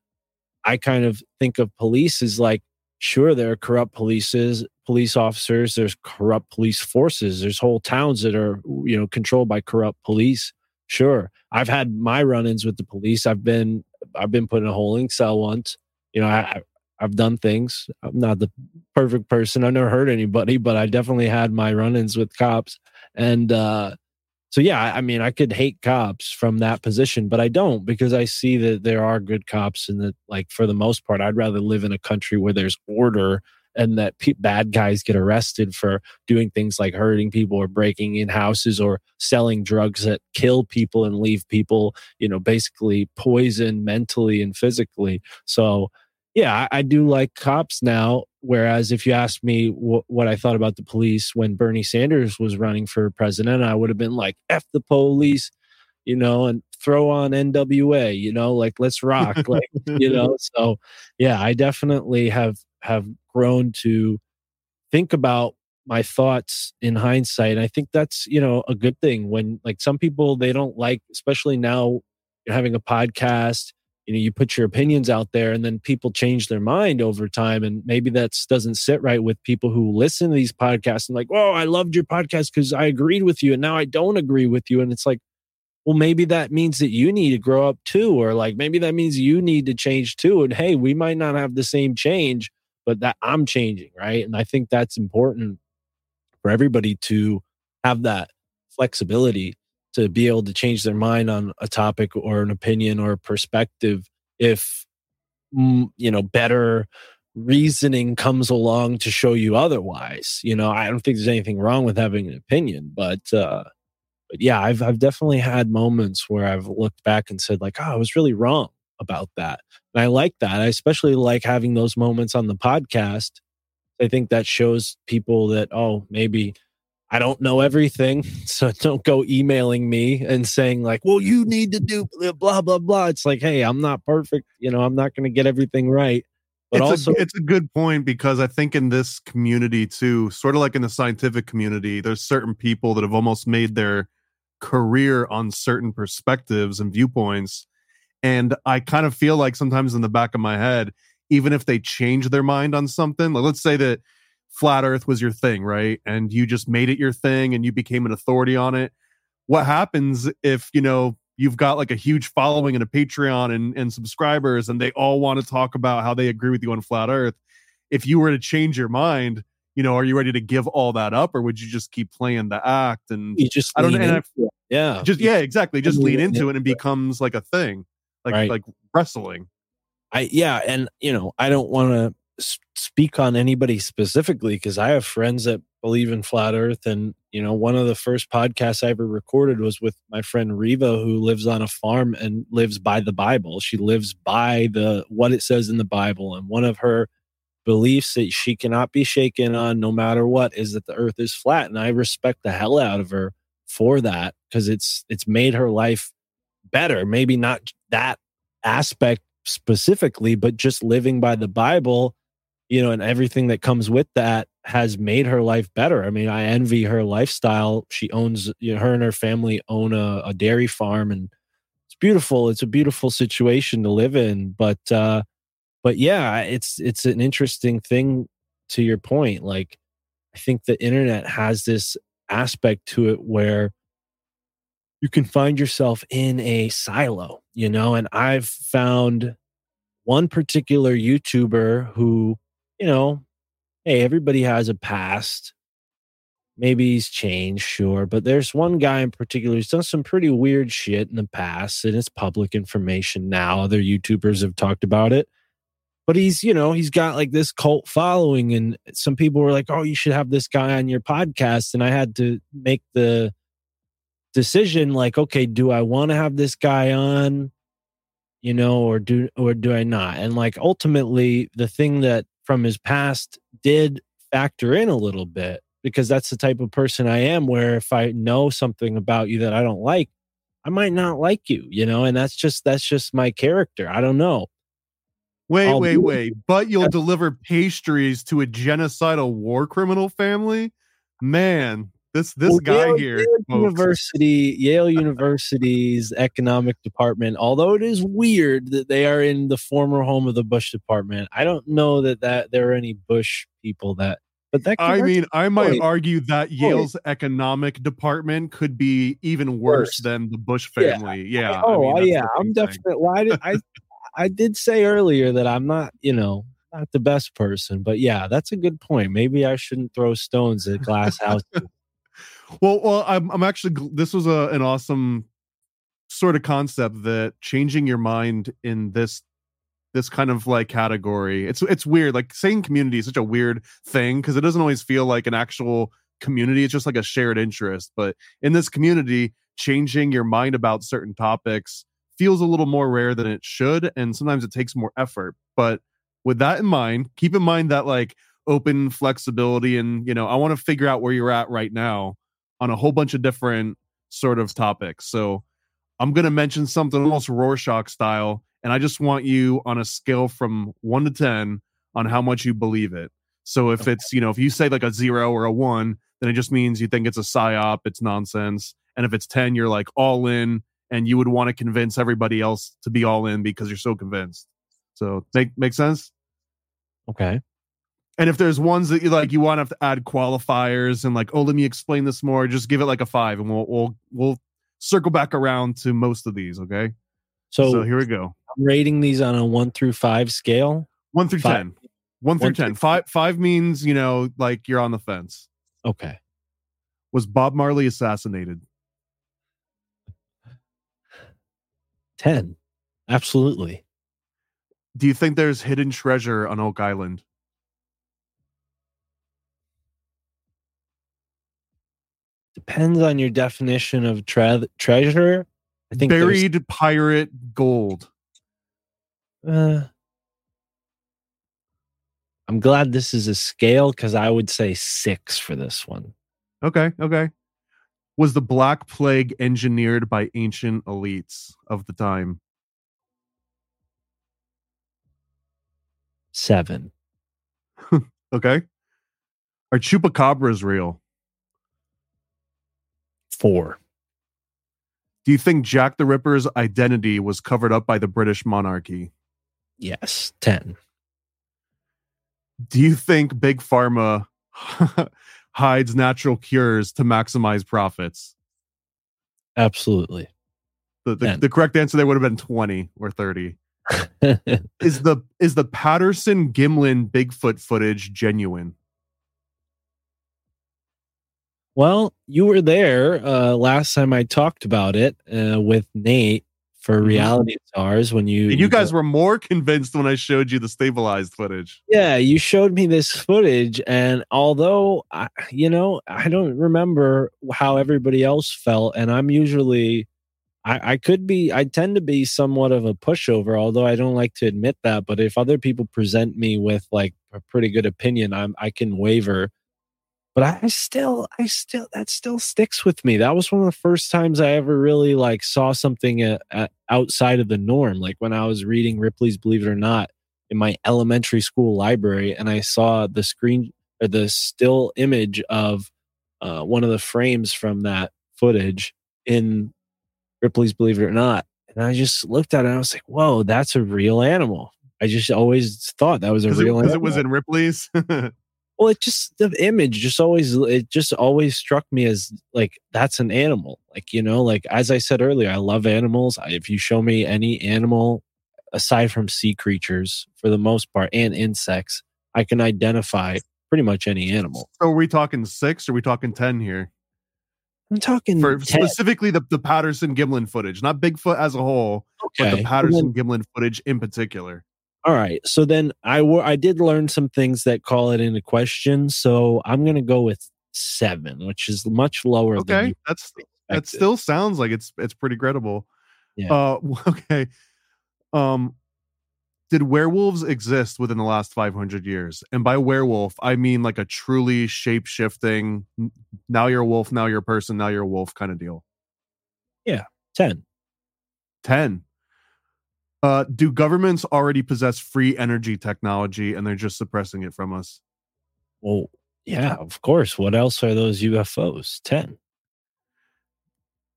I kind of think of police as like, sure, there are corrupt polices, police officers, there's corrupt police forces, there's whole towns that are, you know, controlled by corrupt police. Sure. I've had my run-ins with the police. I've been I've been put in a holding cell once. You know, I I've done things. I'm not the perfect person. I've never hurt anybody, but I definitely had my run-ins with cops. And uh so yeah, I I mean, I could hate cops from that position, but I don't because I see that there are good cops and that like for the most part I'd rather live in a country where there's order and that pe- bad guys get arrested for doing things like hurting people or breaking in houses or selling drugs that kill people and leave people, you know, basically poisoned mentally and physically. So yeah, I, do like cops now. Whereas if you asked me wh- what I thought about the police when Bernie Sanders was running for president, I would have been like, F the police, you know, and throw on NWA, you know, like let's rock. like, you know, so yeah, I definitely have have grown to think about my thoughts in hindsight. And I think that's, you know, a good thing when like some people they don't like, especially now you're having a podcast you know you put your opinions out there and then people change their mind over time. And maybe that doesn't sit right with people who listen to these podcasts and like oh i loved your podcast because i agreed with you and now i don't agree with you. And it's like well maybe that means that you need to grow up too or like maybe that means you need to change too. And hey we might not have the same change but that i'm changing right? And i think that's important for everybody to have that flexibility to be able to change their mind on a topic or an opinion or a perspective if mm, you know better reasoning comes along to show you otherwise. You know i don't think there's anything wrong with having an opinion but uh but yeah i've i've definitely had moments where i've looked back and said like oh i was really wrong about that. And i like that. I especially like having those moments on the podcast. I think that shows people that oh maybe I don't know everything, so don't go emailing me and saying like, "Well, you need to do blah blah blah." It's like, hey, I'm not perfect. You know, I'm not going to get everything right. But it's also, a, it's a good point because I think in this community too, sort of like in the scientific community, there's certain people that have almost made their career on certain perspectives and viewpoints. And I kind of feel like sometimes in the back of my head, even if they change their mind on something, like let's say that flat earth was your thing, right? And you just made it your thing and you became an authority on it. What happens if, you know, you've got like a huge following and a Patreon and, and subscribers and they all want to talk about how they agree with you on flat earth? If you were to change your mind, you know, are you ready to give all that up or would you just keep playing the act and you just I don't know, and I- yeah, just yeah, exactly, just lean into it and it becomes like a thing. like Right. like wrestling. I yeah, and you know, I don't want to speak on anybody specifically because I have friends that believe in flat Earth, and you know, one of the first podcasts I ever recorded was with my friend Riva, who lives on a farm and lives by the Bible. She lives by the what it says in the Bible, and one of her beliefs that she cannot be shaken on, no matter what, is that the Earth is flat, and I respect the hell out of her for that because it's it's made her life better. Maybe not that aspect specifically, but just living by the Bible, you know, and everything that comes with that has made her life better. I mean, I envy her lifestyle. She owns, you know, her and her family own a, a dairy farm and it's beautiful. It's a beautiful situation to live in. But, uh, but yeah, it's, it's an interesting thing to your point. Like, I think the internet has this aspect to it where you can find yourself in a silo, you know, and I've found one particular YouTuber who, you know, hey, everybody has a past. Maybe he's changed, sure, but there's one guy in particular who's done some pretty weird shit in the past, and it's public information now. Other YouTubers have talked about it. But he's, you know, he's got like this cult following, and some people were like, oh, you should have this guy on your podcast. And I had to make the decision like okay do i want to have this guy on you know or do or do i not and like ultimately the thing that from his past did factor in a little bit because that's the type of person i am where if i know something about you that i don't like i might not like you you know and that's just that's just my character i don't know Wait, I'll wait, wait. But you'll deliver pastries to a genocidal war criminal family? Man, this this Well, guy Yale- here. Yale. University, Yale University's economic department, although it is weird that they are in the former home of the Bush department, I don't know that, that there are any Bush people that, but that I mean, I might point. argue that Yale's economic department could be even worse Worse. than the Bush family. Yeah. I oh, mean, yeah, I'm definitely. Well, I, did, I, I did say earlier that I'm not, you know, not the best person, but yeah, that's a good point. Maybe I shouldn't throw stones at glass houses. Well, well, I'm I'm actually this was a an awesome sort of concept that changing your mind in this this kind of like category. It's it's weird. Like saying community is such a weird thing because it doesn't always feel like an actual community. It's just like a shared interest. But in this community, changing your mind about certain topics feels a little more rare than it should, and sometimes it takes more effort. But with that in mind, keep in mind that like open flexibility and you know i want to figure out where you're at right now on a whole bunch of different sort of topics. So i'm going to mention something almost rorschach style and i just want you on a scale from 1 to 10 on how much you believe it. So if it's you know if you say like a 0 or a 1 then it just means you think it's a psyop it's nonsense. And if it's 10 you're like all in and you would want to convince everybody else to be all in because you're so convinced. So make make sense? Okay. And if there's ones that you like, you want to have to add qualifiers and like, oh, let me explain this more. Just give it like a five, and we'll we'll we'll circle back around to most of these. Okay. So, So, here we go. I'm rating these on a one through five scale. One through Five. ten. One through One ten. through- Five five means you know like you're on the fence. Okay. Was Bob Marley assassinated? 10. Absolutely. Do you think there's hidden treasure on Oak Island? Depends on your definition of tre- treasure. I think there's- Buried pirate gold. Uh, I'm glad this is a scale because I would say six for this one. Okay. Okay. Was the Black Plague engineered by ancient elites of the time? Seven. Okay. Are chupacabras real? Four. Do you think Jack the Ripper's identity was covered up by the British monarchy? Yes. 10. Do you think Big Pharma hides natural cures to maximize profits? Absolutely. The, the, the correct answer there would have been 20 or 30. Is the is the Patterson Gimlin Bigfoot footage genuine? Well, you were there uh, last time I talked about it uh, with Nate for Mhm. reality stars when you And you guys were more convinced when I showed you the stabilized footage. yeah you showed me this footage and although I, you know i don't remember how everybody else felt and i'm usually I, I could be i tend to be somewhat of a pushover although i don't like to admit that but if other people present me with like a pretty good opinion i'm i can waver but I still, I still, that still sticks with me. That was one of the first times I ever really like saw something uh uh outside of the norm. Like when I was reading Ripley's Believe It or Not in my elementary school library, and I saw the screen or the still image of uh, one of the frames from that footage in Ripley's Believe It or Not, and I just looked at it. and I was like, "Whoa, that's a real animal." I just always thought that was a real. Because it, animal. it was in Ripley's. Well, it just the image just always it just always struck me as like that's an animal. Like you know, like as I said earlier, I love animals. I, if you show me any animal aside from sea creatures, for the most part, and insects, I can identify pretty much any animal. so are we talking six or are we talking 10 here? I'm talking For 10, specifically the, the Patterson Gimlin footage, not Bigfoot as a whole, but the Patterson Gimlin footage in particular. All right. So then I were I did learn some things that call it into question. So I'm gonna go with seven, which is much lower than Okay. That's that still sounds like it's it's pretty credible. Yeah. Uh okay. Um did werewolves exist within the last 500 years? And by werewolf, I mean like a truly shape-shifting now you're a wolf, now you're a person, now you're a wolf kind of deal. Yeah. ten. 10. Uh do governments already possess free energy technology and they're just suppressing it from us? Well, yeah, of course. What else are those UFOs? 10.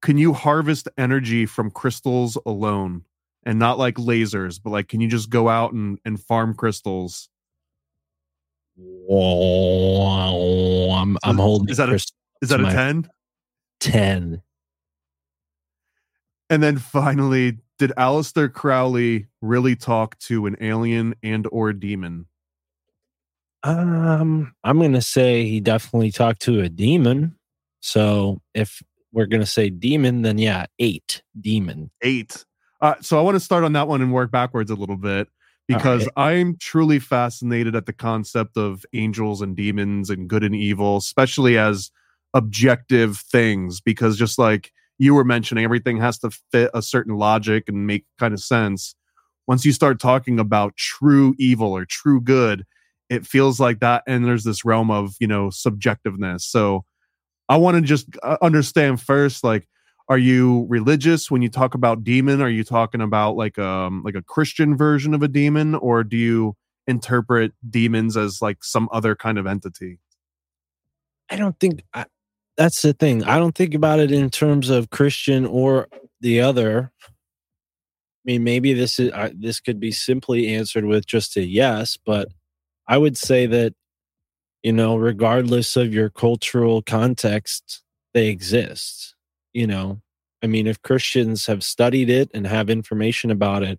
Can you harvest energy from crystals alone? And not like lasers, but like can you just go out and, and farm crystals? Whoa, I'm, I'm holding is that a- Is that a 10? 10. And then finally, did Aleister Crowley really talk to an alien and or demon? Um, I'm going to say he definitely talked to a demon. So if we're going to say demon, then yeah, eight demon. Eight. Uh, so I want to start on that one and work backwards a little bit because I'm truly fascinated at the concept of angels and demons and good and evil, especially as objective things. Because just like you were mentioning, everything has to fit a certain logic and make kind of sense. Once you start talking about true evil or true good, it feels like that and there's this realm of you know subjectiveness. So I want to just uh, understand first, like are you religious when you talk about demon are you talking about like um like a christian version of a demon or do you interpret demons as like some other kind of entity I don't think that's the thing. I don't think about it in terms of Christian or the other. I mean, maybe this is uh, this could be simply answered with just a yes, but I would say that you know, regardless of your cultural context, they exist. You know, I mean, if Christians have studied it and have information about it,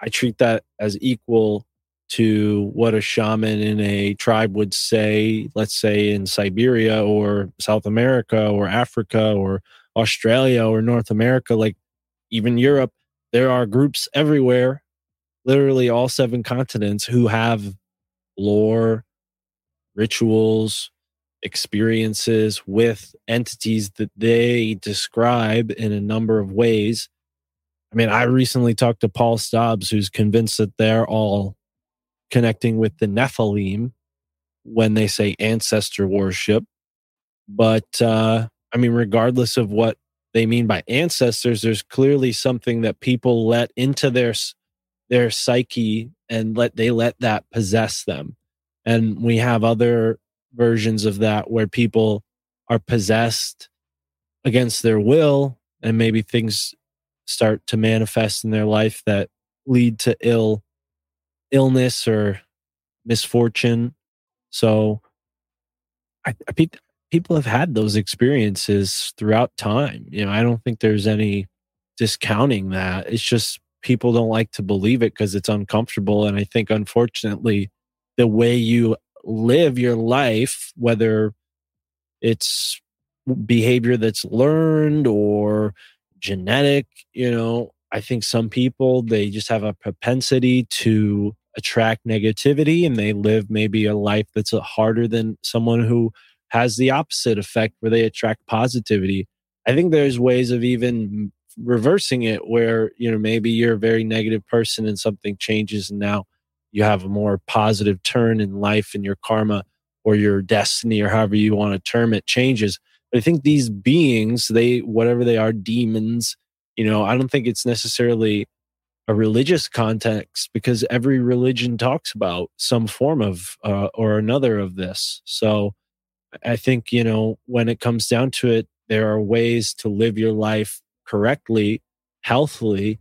I treat that as equal to what a shaman in a tribe would say, let's say in Siberia or South America or Africa or Australia or North America, like even Europe, there are groups everywhere, literally all seven continents, who have lore, rituals, experiences with entities that they describe in a number of ways. I mean, I recently talked to Paul Stobbs, who's convinced that they're all connecting with the Nephilim when they say ancestor worship. But uh, I mean, regardless of what they mean by ancestors, there's clearly something that people let into their their psyche and let they let that possess them. And we have other versions of that where people are possessed against their will, and maybe things start to manifest in their life that lead to ill illness or misfortune. So I, I think people have had those experiences throughout time. You know, I don't think there's any discounting that. It's just people don't like to believe it because it's uncomfortable. And I think, unfortunately, the way you live your life, whether it's behavior that's learned or genetic, you know, I think some people they just have a propensity to attract negativity and they live maybe a life that's uh, harder than someone who has the opposite effect where they attract positivity. I think there's ways of even reversing it where, you know, maybe you're a very negative person and something changes and now you have a more positive turn in life and your karma or your destiny or however you want to term it changes. But I think these beings, they whatever they are, demons, you know, I don't think it's necessarily a religious context because every religion talks about some form of uh, or another of this. So I think, you know, when it comes down to it, there are ways to live your life correctly, healthily,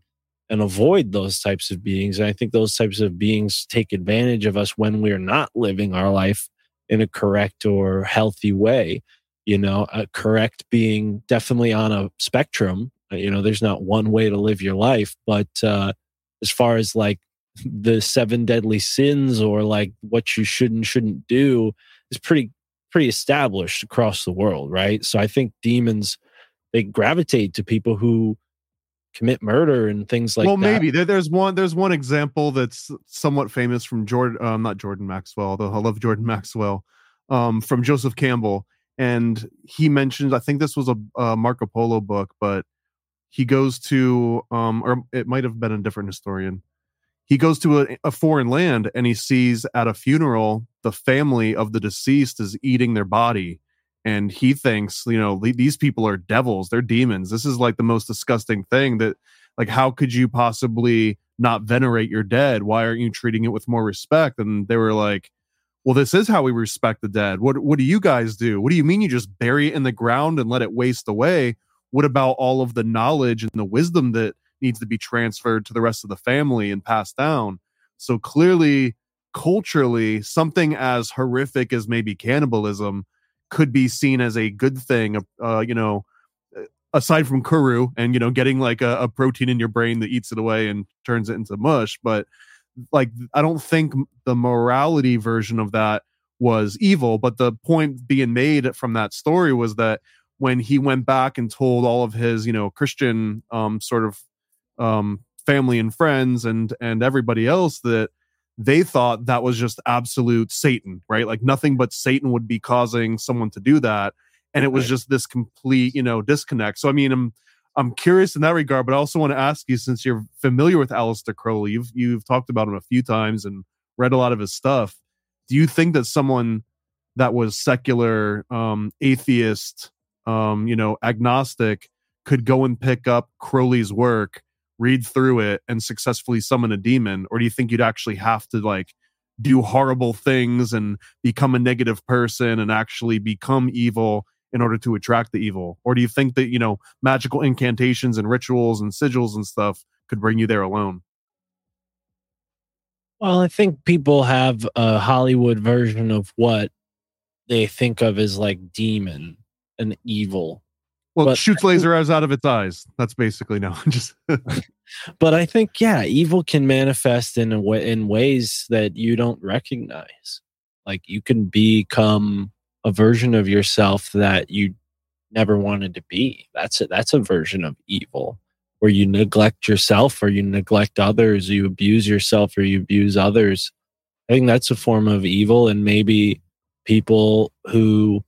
and avoid those types of beings. And I think those types of beings take advantage of us when we're not living our life in a correct or healthy way. You know, a correct being definitely on a spectrum. You know, there's not one way to live your life, but uh, as far as like the seven deadly sins or like what you should and shouldn't do is pretty pretty established across the world, right? So I think demons they gravitate to people who commit murder and things like well, that. Well, maybe there, there's one there's one example that's somewhat famous from Jordan, um, not Jordan Maxwell, although I love Jordan Maxwell, um, from Joseph Campbell, and he mentioned I think this was a, a Marco Polo book, but he goes to um, or it might have been a different historian. He goes to a, a foreign land and he sees at a funeral the family of the deceased is eating their body. And he thinks you know these people are devils. They're demons. This is like the most disgusting thing that like how could you possibly not venerate your dead? Why aren't you treating it with more respect? And they were like well this is how we respect the dead. What what do you guys do? What do you mean you just bury it in the ground and let it waste away what about all of the knowledge and the wisdom that needs to be transferred to the rest of the family and passed down? So clearly culturally something as horrific as maybe cannibalism could be seen as a good thing uh, you know aside from kuru and you know getting like a, a, protein in your brain that eats it away and turns it into mush. But like i don't think the morality version of that was evil but the point being made from that story was that when he went back and told all of his you know christian um sort of um family and friends and and everybody else that they thought that was just absolute Satan, right? Like nothing but Satan would be causing someone to do that. And it was right. just this complete, you know, disconnect. So I mean, I'm I'm curious in that regard, but I also want to ask you, since you're familiar with Aleister Crowley, you've you've talked about him a few times and read a lot of his stuff. Do you think that someone that was secular, um, atheist, um, you know, agnostic could go and pick up Crowley's work read through it and successfully summon a demon? Or do you think you'd actually have to like do horrible things and become a negative person and actually become evil in order to attract the evil? Or do you think that you know magical incantations and rituals and sigils and stuff could bring you there alone? Well i think people have a hollywood version of what they think of as like demon and evil well, but shoots laser eyes out of its eyes. That's basically no. Just. but I think yeah, evil can manifest in a way, in ways that you don't recognize. Like you can become a version of yourself that you never wanted to be. That's a, that's a version of evil where you neglect yourself or you neglect others, you abuse yourself or you abuse others. I think that's a form of evil, and maybe people who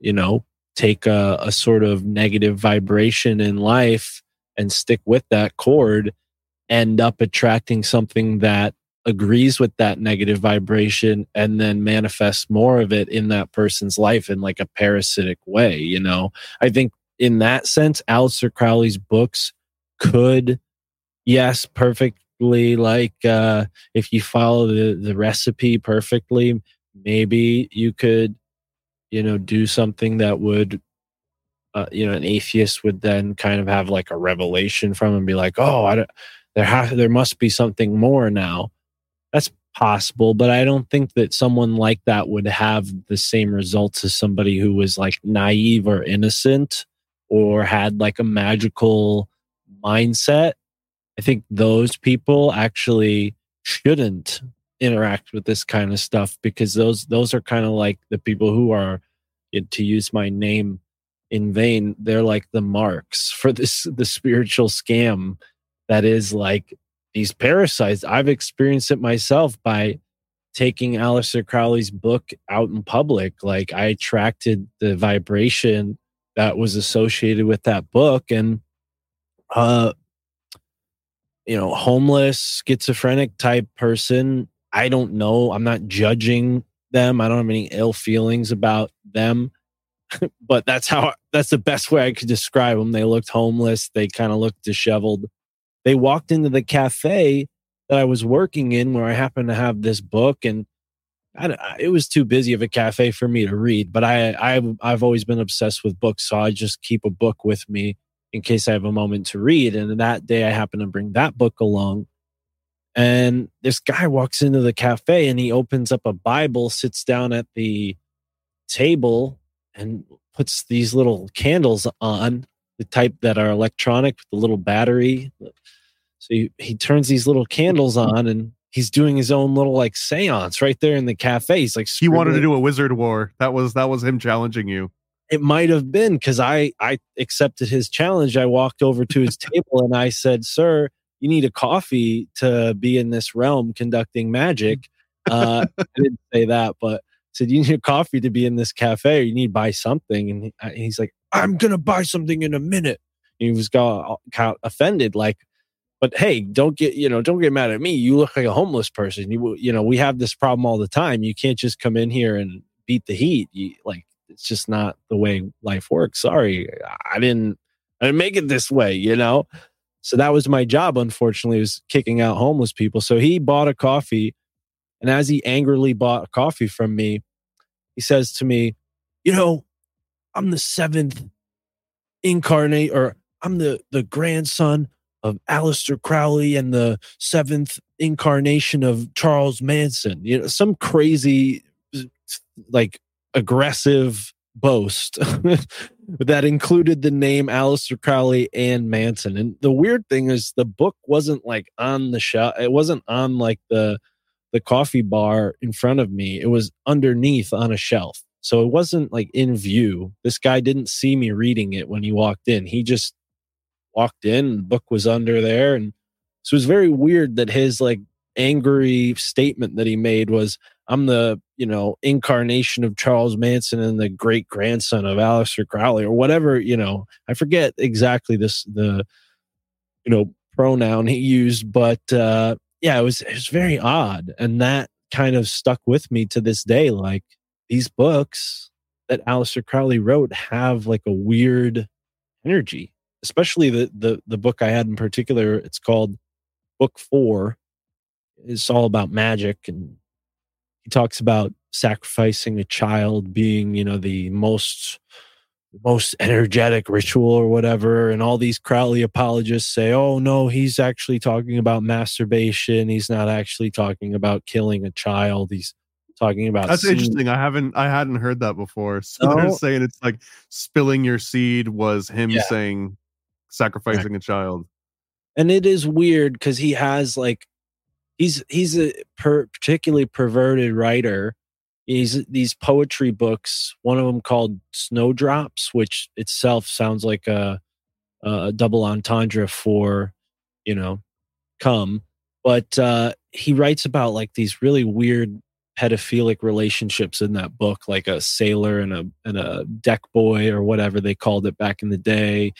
you know take a, a sort of negative vibration in life and stick with that cord end up attracting something that agrees with that negative vibration and then manifests more of it in that person's life in like a parasitic way you know? I think in that sense Aleister Crowley's books could yes perfectly like uh if you follow the the recipe perfectly maybe you could you know, do something that would, uh, you know, an atheist would then kind of have like a revelation from and be like, oh, I don't, there have there must be something more now. That's possible, but I don't think that someone like that would have the same results as somebody who was like naive or innocent or had like a magical mindset. I think those people actually shouldn't interact with this kind of stuff because those those are kind of like the people who are to use my name in vain they're like the marks for this the spiritual scam that is like these parasites. I've experienced it myself by taking Aleister Crowley's book out in public. Like I attracted the vibration that was associated with that book and uh you know, homeless, schizophrenic type person. I don't know. I'm not judging them. I don't have any ill feelings about them. but that's how that's the best way I could describe them. They looked homeless. They kind of looked disheveled. They walked into the cafe that I was working in where I happened to have this book and I, it was too busy of a cafe for me to read, but I, I I've always been obsessed with books, so I just keep a book with me in case I have a moment to read. And that day I happened to bring that book along. And this guy walks into the cafe and he opens up a Bible, sits down at the table, and puts these little candles on the type that are electronic with the little battery. So he, he turns these little candles on and he's doing his own little like seance right there in the cafe. He's like, he wanted to do a wizard war. That was that was him challenging you it might have been because I I accepted his challenge. I walked over to his table and I said, "Sir, you need a coffee to be in this realm conducting magic." Uh, I didn't say that, but said you need a coffee to be in this cafe. Or you need to buy something, and uh, he's like, "I'm gonna buy something in a minute." And he was got, got offended, like, but hey, don't get you know, don't get mad at me. You look like a homeless person. You you know, we have this problem all the time. You can't just come in here and beat the heat. You like it's just not the way life works. Sorry, I didn't I didn't make it this way, you know? So that was my job, unfortunately, was kicking out homeless people. So he bought a coffee. And as he angrily bought a coffee from me, he says to me, You know, I'm the seventh incarnate, or I'm the, the grandson of Aleister Crowley and the seventh incarnation of Charles Manson. You know, some crazy like aggressive boast that included the name Aleister Crowley and Manson. And the weird thing is the book wasn't like on the shelf. It wasn't on like the the coffee bar in front of me. It was underneath on a shelf. So it wasn't like in view. This guy didn't see me reading it when he walked in. He just walked in, the book was under there and so it was very weird that his like angry statement that he made was I'm the, you know, incarnation of Charles Manson and the great grandson of Aleister Crowley or whatever, you know. I forget exactly this the you know pronoun he used, but uh yeah, it was it was very odd and that kind of stuck with me to this day like these books that Aleister Crowley wrote have like a weird energy, especially the the the book I had in particular, it's called Book 4 it's all about magic and he talks about sacrificing a child being you know the most most energetic ritual or whatever and all these crowley apologists say oh no he's actually talking about masturbation he's not actually talking about killing a child he's talking about that's seed. interesting i haven't i hadn't heard that before so no. they're saying it's like spilling your seed was him yeah. saying sacrificing right. a child and it is weird because he has like he's he's a per, particularly perverted writer. He's these poetry books. One of them called Snowdrops, which itself sounds like a, a double entendre for, you know, come. But uh, he writes about like these really weird pedophilic relationships in that book, like a sailor and a and a deck boy or whatever they called it back in the day.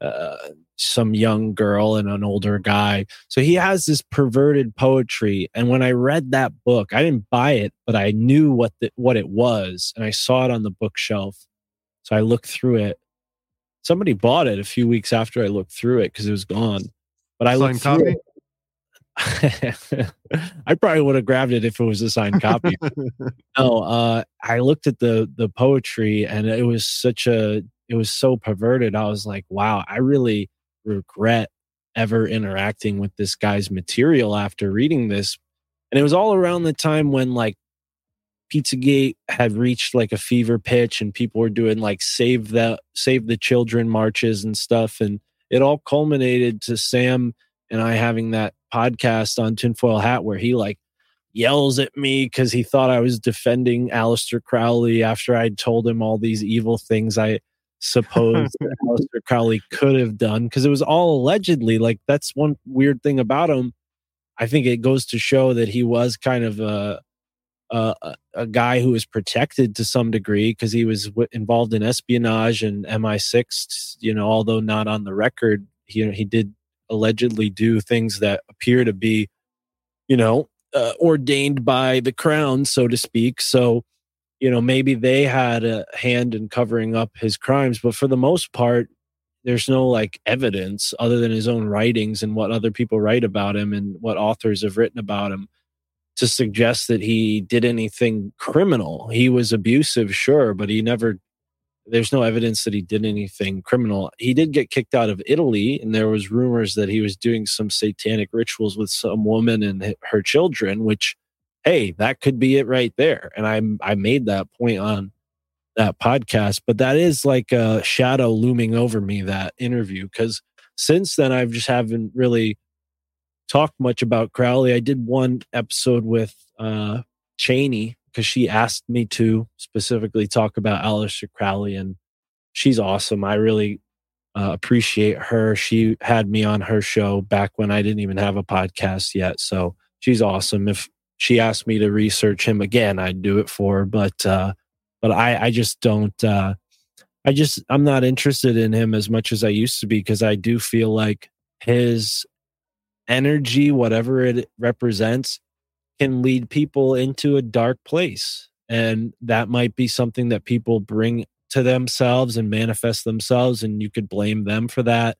Uh, some young girl and an older guy. So he has this perverted poetry. And when I read that book, I didn't buy it, but I knew what the, what it was, and I saw it on the bookshelf. So I looked through it. Somebody bought it a few weeks after I looked through it because it was gone. But I looked through it. I probably would have grabbed it if it was a signed copy. no, uh, I looked at the the poetry and it was such a it was so perverted. I was like, wow, I really regret ever interacting with this guy's material after reading this. And it was all around the time when like Pizzagate had reached like a fever pitch and people were doing like save the save the children marches and stuff. And it all culminated to Sam and I having that podcast on Tinfoil Hat where he like yells at me because he thought I was defending Aleister Crowley after I'd told him all these evil things I suppose Aleister Crowley could have done because it was all allegedly. Like that's one weird thing about him. I think it goes to show that he was kind of a a, a guy who was protected to some degree because he was w- involved in espionage and MI6. You know, although not on the record, he he did allegedly do things that appear to be, you know, uh, ordained by the crown, so to speak. So, you know, maybe they had a hand in covering up his crimes, but for the most part, there's no like evidence other than his own writings and what other people write about him and what authors have written about him to suggest that he did anything criminal. He was abusive, sure, but he never there's no evidence that he did anything criminal. He did get kicked out of Italy, and there was rumors that he was doing some satanic rituals with some woman and her children. Which, hey, that could be it right there. And I I made that point on that podcast, but that is like a shadow looming over me. That interview, because since then I've just haven't really talked much about Crowley. I did one episode with uh, Cheney because she asked me to specifically talk about Aleister Crowley, and she's awesome. I really uh, appreciate her. She had me on her show back when I didn't even have a podcast yet, so she's awesome. If she asked me to research him again, I'd do it for her. But uh, but I I just don't. Uh, I just I'm not interested in him as much as I used to be because I do feel like his energy, whatever it represents, can lead people into a dark place. And that might be something that people bring to themselves and manifest themselves. And you could blame them for that.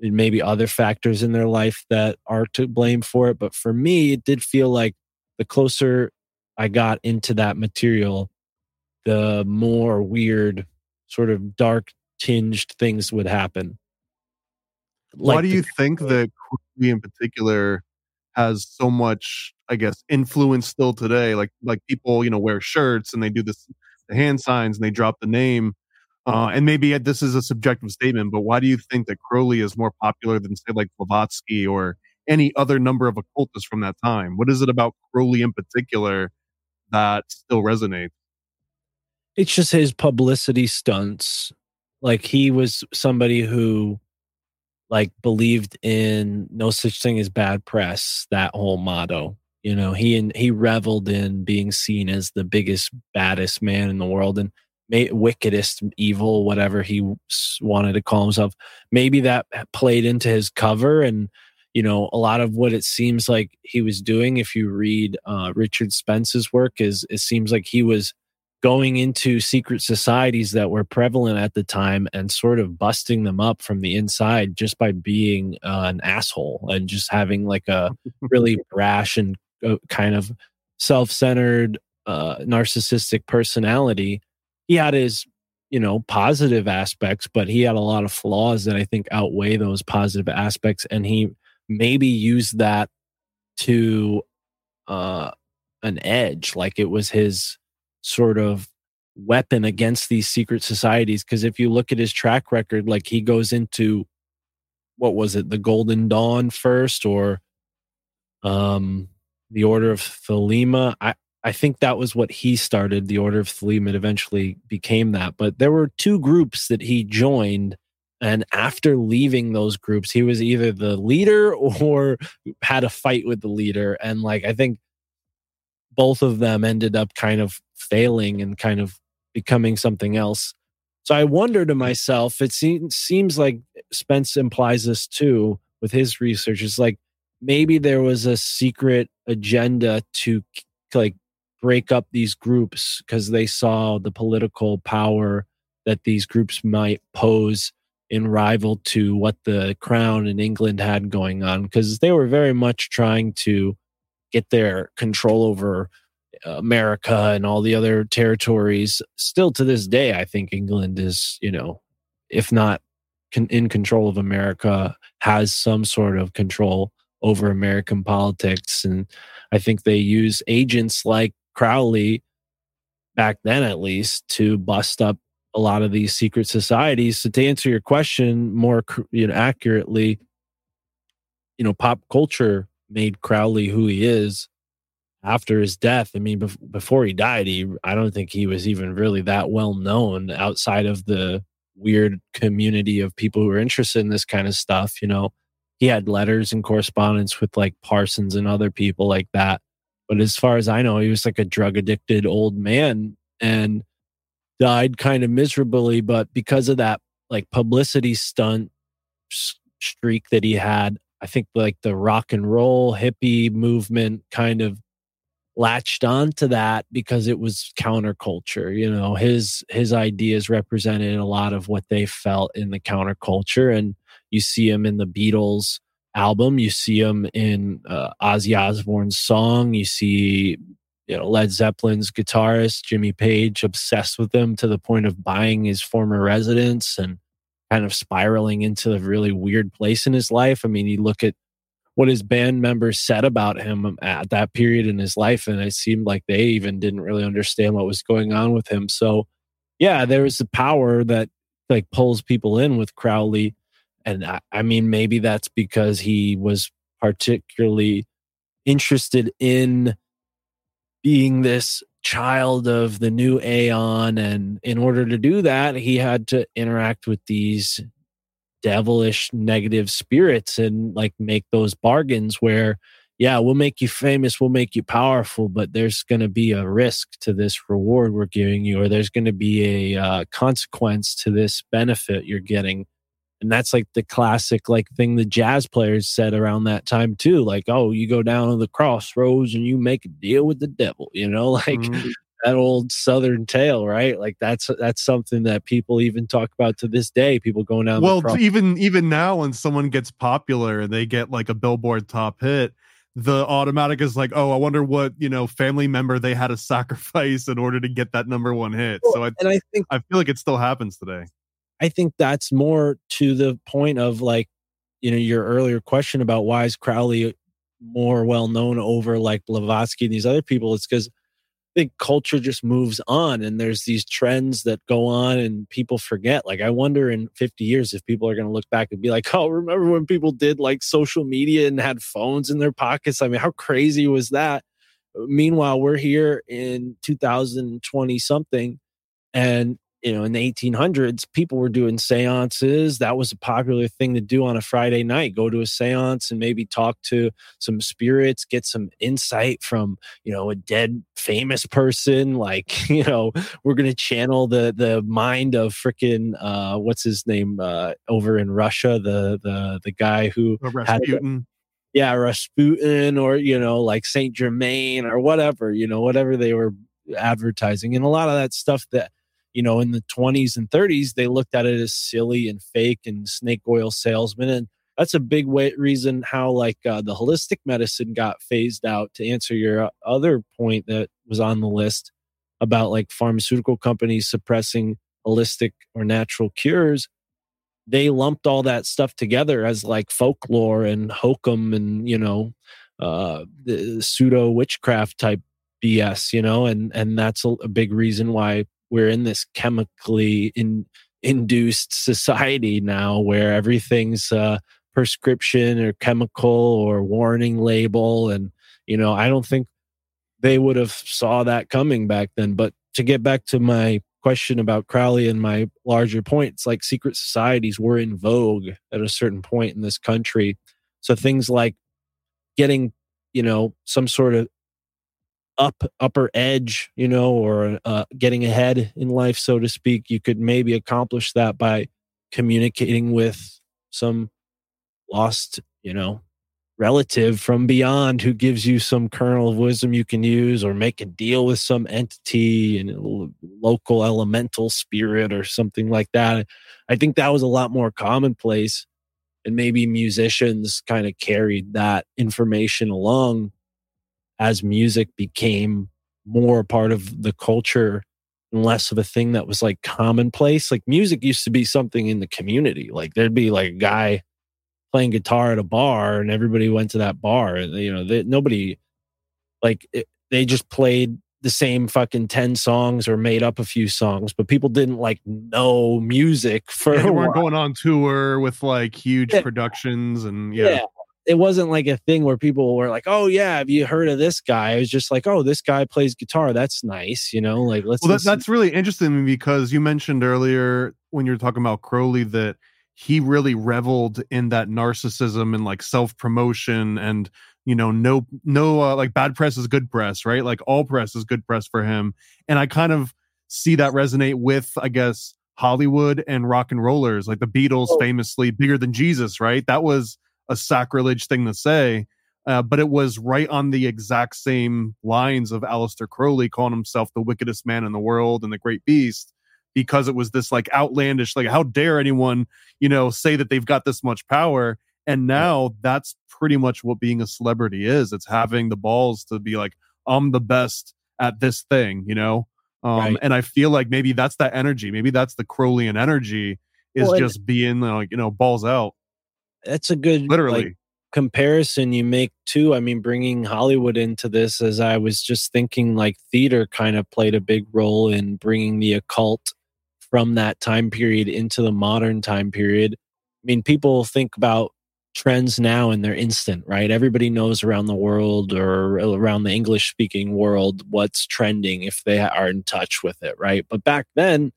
And maybe other factors in their life that are to blame for it. But for me, it did feel like the closer I got into that material, the more weird, sort of dark tinged things would happen. Like Why do you the, think that we, in particular has so much I guess, influence still today. Like like people, you know, wear shirts and they do this the hand signs and they drop the name. Uh, and maybe this is a subjective statement, but why do you think that Crowley is more popular than say like Blavatsky or any other number of occultists from that time? What is it about Crowley in particular that still resonates? It's just his publicity stunts. Like he was somebody who like believed in no such thing as bad press, that whole motto. You know, he and he reveled in being seen as the biggest, baddest man in the world and may, wickedest, evil, whatever he wanted to call himself. Maybe that played into his cover and you know a lot of what it seems like he was doing if you read uh, richard spence's work is it seems like he was going into secret societies that were prevalent at the time and sort of busting them up from the inside just by being uh, an asshole and just having like a really brash and kind of self-centered uh, narcissistic personality he had his you know positive aspects but he had a lot of flaws that i think outweigh those positive aspects and he maybe used that to uh an edge like it was his sort of weapon against these secret societies because if you look at his track record like he goes into what was it the golden dawn first or um the Order of Thelema. I, I think that was what he started. The Order of Thelema eventually became that. But there were two groups that he joined. And after leaving those groups, he was either the leader or had a fight with the leader. And like, I think both of them ended up kind of failing and kind of becoming something else. So I wonder to myself, it seems, seems like Spence implies this too with his research. It's like, maybe there was a secret agenda to like break up these groups because they saw the political power that these groups might pose in rival to what the crown in England had going on because they were very much trying to get their control over uh, America and all the other territories. Still to this day, I think England is, you know, if not in control of America, has some sort of control over American politics. And I think they use agents like Crowley back then, at least, to bust up a lot of these secret societies. So to answer your question more you know, accurately, you know, pop culture made Crowley who he is after his death. I mean, bef- before he died, he I don't think he was even really that well known outside of the weird community of people who are interested in this kind of stuff. You know, he had letters and correspondence with like Parsons and other people like that. But as far as I know, he was like a drug addicted old man and died kind of miserably. But because of that, like publicity stunt streak that he had, I think like the rock and roll hippie movement kind of latched on to that because it was counterculture you know his his ideas represented a lot of what they felt in the counterculture and you see him in the beatles album you see him in uh, ozzy osbourne's song you see you know led zeppelin's guitarist jimmy page obsessed with him to the point of buying his former residence and kind of spiraling into a really weird place in his life. I mean you look at what his band members said about him at that period in his life and it seemed like they even didn't really understand what was going on with him. So yeah there was the power that like pulls people in with crowley and I, I mean maybe that's because he was particularly interested in being this child of the new aeon. And in order to do that he had to interact with these devilish negative spirits and like make those bargains where yeah we'll make you famous we'll make you powerful but there's going to be a risk to this reward we're giving you or there's going to be a uh, consequence to this benefit you're getting and that's like the classic like thing the jazz players said around that time too like oh you go down to the crossroads and you make a deal with the devil you know like mm-hmm. that old southern tale right? Like that's that's something that people even talk about to this day people going down well even even now when someone gets popular and they get like a billboard top hit the automatic is like oh i wonder what you know family member they had to sacrifice in order to get that number one hit. So I, and i think i feel like it still happens today i think that's more to the point of like you know your earlier question about why is crowley more well known over like blavatsky and these other people it's because I think culture just moves on and there's these trends that go on and people forget. Like, I wonder in 50 years if people are going to look back and be like, oh, remember when people did like social media and had phones in their pockets? I mean, how crazy was that? Meanwhile, we're here in 2020 something and you know, in the 1800s, people were doing seances. That was a popular thing to do on a Friday night. Go to a seance and maybe talk to some spirits, get some insight from, you know, a dead famous person. Like, you know, we're going to channel the the mind of freaking uh what's his name uh over in Russia, the the the guy who Rasputin. Had, yeah, Rasputin or, you know, like Saint Germain or whatever, you know, whatever they were advertising. And a lot of that stuff that you know, in the 20s and 30s, they looked at it as silly and fake and snake oil salesman. And that's a big way, reason how like uh, the holistic medicine got phased out to answer your uh, other point that was on the list about like pharmaceutical companies suppressing holistic or natural cures they lumped all that stuff together as like folklore and hokum and you know uh the pseudo witchcraft type bs you know and and that's a, a big reason why we're in this chemically in, induced society now where everything's a prescription or chemical or warning label and you know i don't think they would have saw that coming back then. But to get back to my question about crowley and my larger points like secret societies were in vogue at a certain point in this country. So things like getting you know some sort of up upper edge, you know, or uh, getting ahead in life, so to speak, you could maybe accomplish that by communicating with some lost, you know, relative from beyond who gives you some kernel of wisdom you can use or make a deal with some entity and local elemental spirit or something like that. I think that was a lot more commonplace and maybe musicians kind of carried that information along as music became more part of the culture and less of a thing that was like commonplace. Like music used to be something in the community. Like there'd be like a guy playing guitar at a bar and everybody went to that bar. And, you know, they, nobody like it, they just played the same fucking 10 songs or made up a few songs, but people didn't like know music for yeah, they weren't going on tour with like huge yeah. productions and yeah. yeah it wasn't like a thing where people were like, "Oh yeah, have you heard of this guy?" It was just like, "Oh, this guy plays guitar. That's nice." You know, like let's. Well, that, that's really interesting because you mentioned earlier when you were talking about Crowley that he really reveled in that narcissism and like self promotion and you know no no uh, like bad press is good press right like all press is good press for him and i kind of see that resonate with i guess hollywood and rock and rollers like the beatles oh. famously bigger than jesus right that was a sacrilege thing to say uh, but it was right on the exact same lines of Aleister Crowley calling himself the wickedest man in the world and the great beast because it was this like outlandish like how dare anyone you know say that they've got this much power? And now that's pretty much what being a celebrity is. It's having the balls to be like i'm the best at this thing you know? Um right. and i feel like maybe that's that energy. Maybe that's the crowleyan energy is well, just being like you know balls out that's a good literally like, comparison you make too i mean bringing hollywood into this as i was just thinking like theater kind of played a big role in bringing the occult from that time period into the modern time period. I mean, people think about trends now and they're instant, right? Everybody knows around the world or around the English speaking world what's trending if they are in touch with it, right? But back then,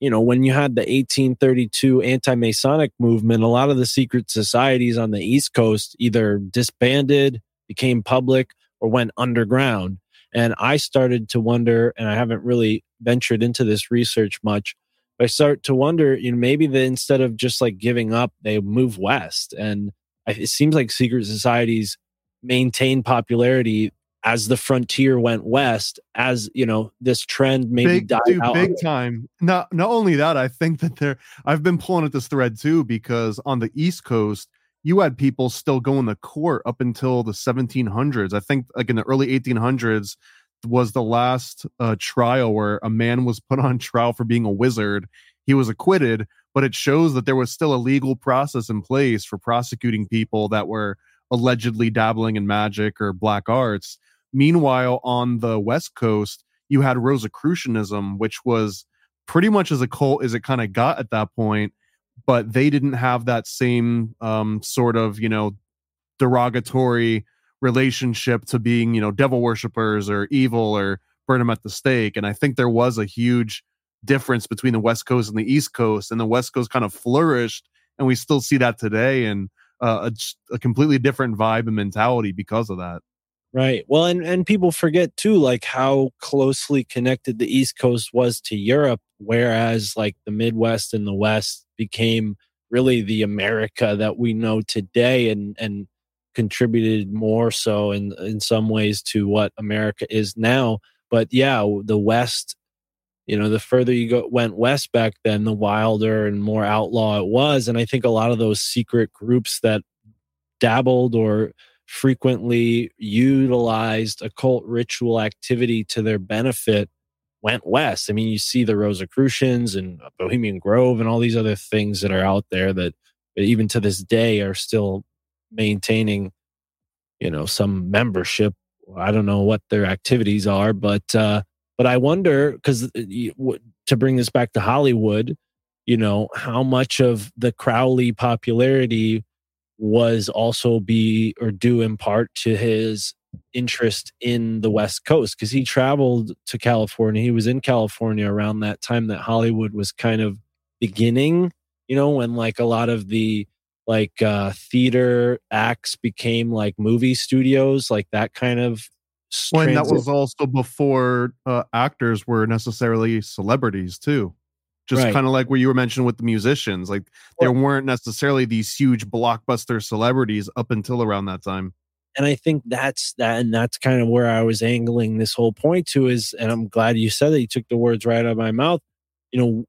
you know, when you had the 1832 anti Masonic movement, a lot of the secret societies on the East Coast either disbanded, became public, or went underground. And I started to wonder, and I haven't really ventured into this research much, but I start to wonder, you know, maybe that instead of just like giving up, they move west. And it seems like secret societies maintain popularity as the frontier went west. As you know, this trend maybe big, died dude, out. Big time. Not not only that, I think that there. I've been pulling at this thread too because on the East Coast, you had people still going to court up until the 1700s. I think like in the early 1800s, was the last uh, trial where a man was put on trial for being a wizard. He was acquitted, but it shows that there was still a legal process in place for prosecuting people that were allegedly dabbling in magic or black arts. Meanwhile, on the West Coast, you had Rosicrucianism, which was pretty much as a cult as it kind of got at that point, but they didn't have that same um, sort of, you know, derogatory relationship to being you know devil worshippers or evil or burn them at the stake and i think there was a huge difference between the west coast and the east coast and the west coast kind of flourished and we still see that today and uh, a, a completely different vibe and mentality because of that right well and and people forget too like how closely connected the east coast was to europe whereas like the midwest and the west became really the america that we know today and and contributed more so in in some ways to what America is now. But yeah, the West, you know, the further you go went west back then, the wilder and more outlaw it was. And I think a lot of those secret groups that dabbled or frequently utilized occult ritual activity to their benefit went west. I mean, you see the Rosicrucians and Bohemian Grove and all these other things that are out there that even to this day are still maintaining, you know, some membership. I don't know what their activities are, but uh, but I wonder because uh, to bring this back to Hollywood, you know, how much of the Crowley popularity was also be or due in part to his interest in the West Coast because he traveled to California. He was in California around that time that Hollywood was kind of beginning, you know, when like a lot of the like uh theater acts became like movie studios like that kind of when that was also before uh, actors were necessarily celebrities too just right. kind of like what you were mentioning with the musicians like there weren't necessarily these huge blockbuster celebrities up until around that time and i think that's that and that's kind of where i was angling this whole point to is and i'm glad you said that you took the words right out of my mouth you know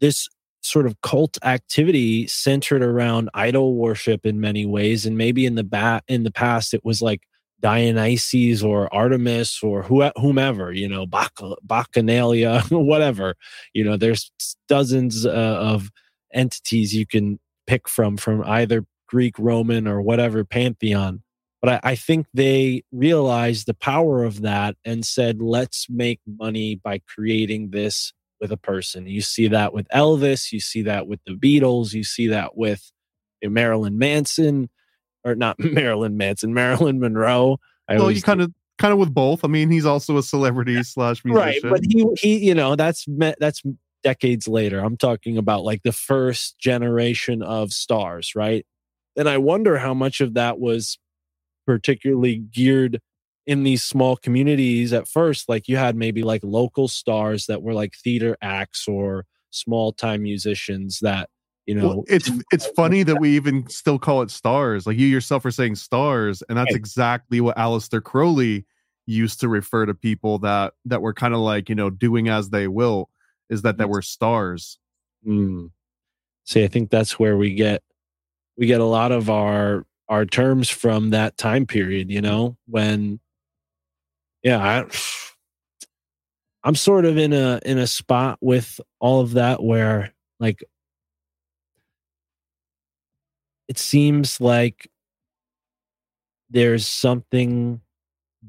this sort of cult activity centered around idol worship in many ways and maybe in the bat in the past it was like Dionysus or Artemis or whomever, you know, Bac- Bacchanalia, whatever. You know, there's dozens uh, of entities you can pick from, from either Greek, Roman, or whatever pantheon. But I, I think they realized the power of that and said, let's make money by creating this with a person. You see that with Elvis, you see that with the Beatles, you see that with Marilyn Manson. Or not Marilyn Manson, Marilyn Monroe. I well, you kind of kind of with both. I mean, he's also a celebrity slash musician, right? But he he, you know, that's that's decades later. I'm talking about like the first generation of stars, right? And I wonder how much of that was particularly geared in these small communities at first. Like you had maybe like local stars that were like theater acts or small time musicians that you know well, it's it's funny that we even still call it stars like you yourself are saying stars and that's right. exactly what Aleister Crowley used to refer to people that that were kind of like you know doing as they will is that that were stars mm. see i think that's where we get we get a lot of our our terms from that time period you know when yeah I, i'm sort of in a in a spot with all of that where like it seems like there's something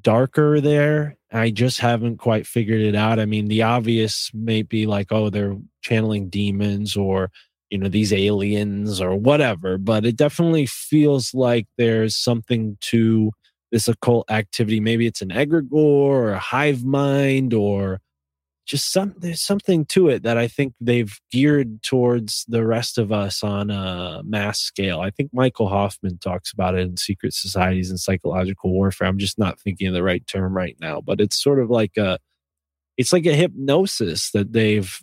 darker there. I just haven't quite figured it out. I mean, the obvious may be like, oh, they're channeling demons or, you know, these aliens or whatever, but it definitely feels like there's something to this occult activity. Maybe it's an egregore or a hive mind or just some there's something to it that I think they've geared towards the rest of us on a mass scale. I think Michael Hoffman talks about it in Secret Societies and Psychological Warfare. I'm just not thinking of the right term right now, but it's sort of like a it's like a hypnosis that they've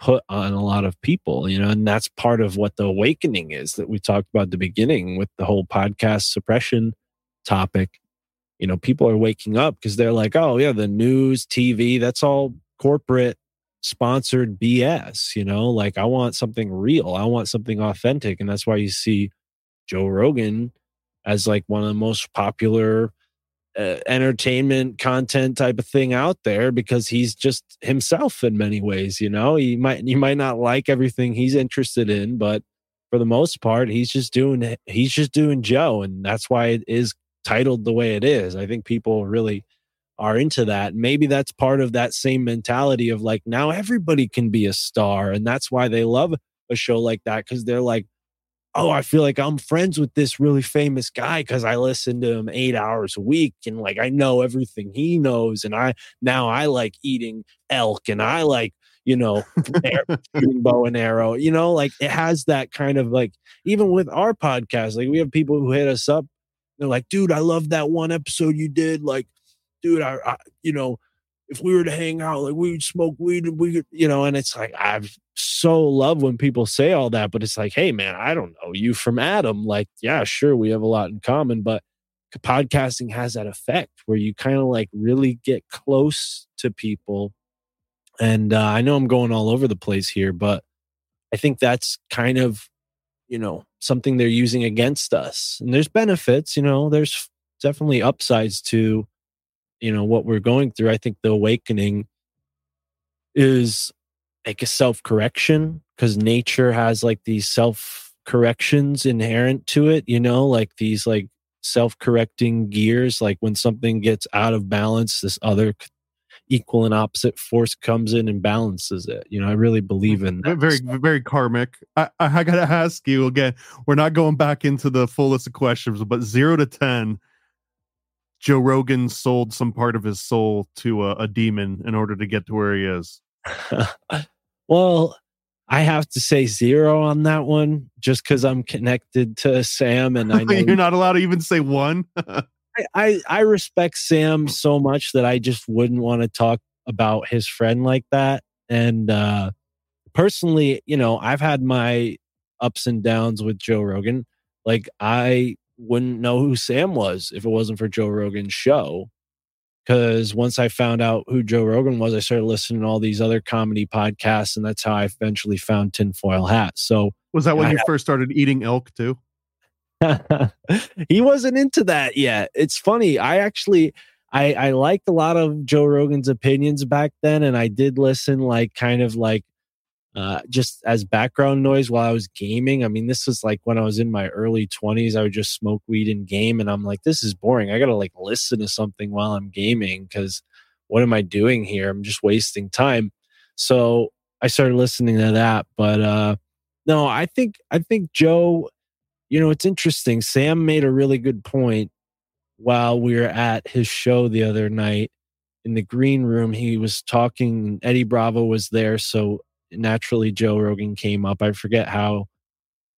put on a lot of people, you know, and that's part of what the awakening is that we talked about at the beginning with the whole podcast suppression topic. You know, people are waking up because they're like, oh, yeah, the news, TV, that's all corporate sponsored BS, you know, like I want something real. I want something authentic. And that's why you see Joe Rogan as like one of the most popular uh, entertainment content type of thing out there because he's just himself in many ways, you know. He might you might not like everything he's interested in, but for the most part, he's just doing he's just doing Joe and that's why it is titled the way it is. I think people really are into that. Maybe that's part of that same mentality of like now everybody can be a star. And that's why they love a show like that because they're like, oh, I feel like I'm friends with this really famous guy because I listen to him eight hours a week and like I know everything he knows. And I now I like eating elk and I like, you know, shooting bow and arrow, you know, like it has that kind of like, even with our podcast, like we have people who hit us up. They're like, dude, I love that one episode you did. Like, dude, I, I, you know, if we were to hang out, like we would smoke weed and we could, you know, and it's like, I've so love when people say all that, but it's like, hey, man, I don't know you from Adam. Like, yeah, sure, we have a lot in common, but podcasting has that effect where you kind of like really get close to people. And uh, I know I'm going all over the place here, but I think that's kind of, you know, something they're using against us. And there's benefits, you know, there's definitely upsides to you know what we're going through i think the awakening is like a self-correction because nature has like these self corrections inherent to it you know like these like self-correcting gears like when something gets out of balance this other equal and opposite force comes in and balances it you know i really believe in that very very karmic. I, I gotta ask you again we're not going back into the full list of questions but zero to ten Joe Rogan sold some part of his soul to a, a demon in order to get to where he is? well, I have to say zero on that one just because I'm connected to Sam and I know you're not allowed to even say one. I, I, I respect Sam so much that I just wouldn't want to talk about his friend like that. And uh personally, you know, I've had my ups and downs with Joe Rogan. Like I wouldn't know who Sam was if it wasn't for Joe Rogan's show. Because once I found out who Joe Rogan was, I started listening to all these other comedy podcasts, and that's how I eventually found Tinfoil Hat. So, was that when I you first started eating elk too? he wasn't into that yet. It's funny. I actually I I liked a lot of Joe Rogan's opinions back then, and I did listen like kind of like uh, just as background noise while I was gaming. I mean, this was like when I was in my early 20s, I would just smoke weed and game. And I'm like, this is boring. I got to like listen to something while I'm gaming because what am I doing here? I'm just wasting time. So I started listening to that. But uh, no, I think, I think Joe, you know, it's interesting. Sam made a really good point while we were at his show the other night in the green room. He was talking, Eddie Bravo was there. So naturally, Joe Rogan came up. I forget how,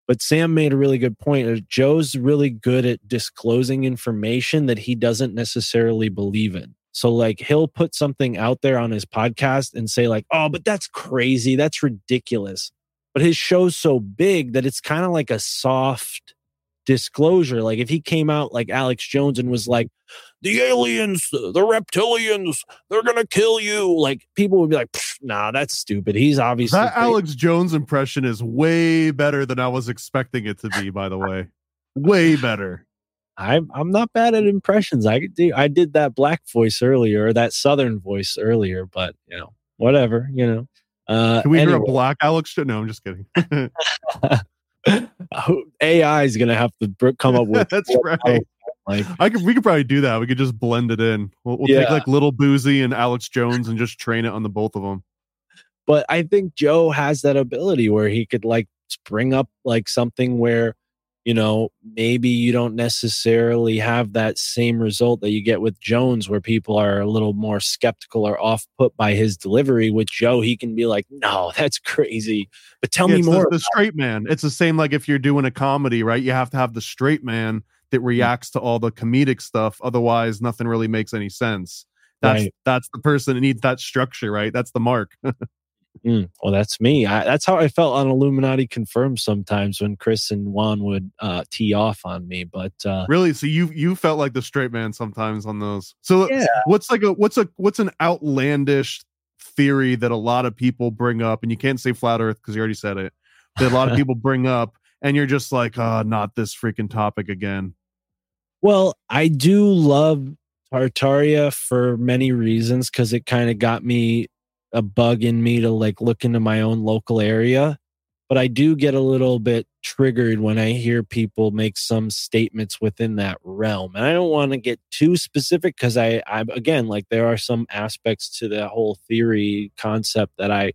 but Sam made a really good point. Joe's really good at disclosing information that he doesn't necessarily believe in. So, like, he'll put something out there on his podcast and say, like, oh, but that's crazy. That's ridiculous. But his show's so big that it's kind of like a soft disclosure. Like if he came out like Alex Jones and was like, the aliens, the reptilians, they're gonna kill you. Like people would be like, nah, that's stupid. He's obviously that Alex Jones impression is way better than I was expecting it to be. By the way, way better. I'm I'm not bad at impressions. I could do. I did that black voice earlier, or that southern voice earlier, but you know, whatever. You know. Uh, Can we anyway. hear a black Alex? No, I'm just kidding. AI is gonna have to come up with. That's right. Like I could, we could probably do that. We could just blend it in. We'll, we'll yeah. take like Little Boozy and Alex Jones and just train it on the both of them. But I think Joe has that ability where he could like bring up like something where you know, maybe you don't necessarily have that same result that you get with Jones, where people are a little more skeptical or off put by his delivery. With Joe, he can be like, no, that's crazy. But tell yeah, me more. The, the straight man. It's the same like if you're doing a comedy, right? You have to have the straight man that mm. reacts to all the comedic stuff. Otherwise, nothing really makes any sense. That's right. that's the person that needs that structure, right? That's the mark. Mm, well, that's me. I, that's how I felt on Illuminati Confirmed sometimes when Chris and Juan would uh, tee off on me. But uh, really, so you you felt like the straight man sometimes on those. So yeah. what's like a what's a what's an outlandish theory that a lot of people bring up, and you can't say flat Earth because you already said it. That a lot of people bring up, and you're just like, oh, not this freaking topic again. Well, I do love Tartaria for many reasons because it kind of got me a bug in me to like look into my own local area but I do get a little bit triggered when I hear people make some statements within that realm. And I don't want to get too specific because I, I, again, like there are some aspects to the whole theory concept that I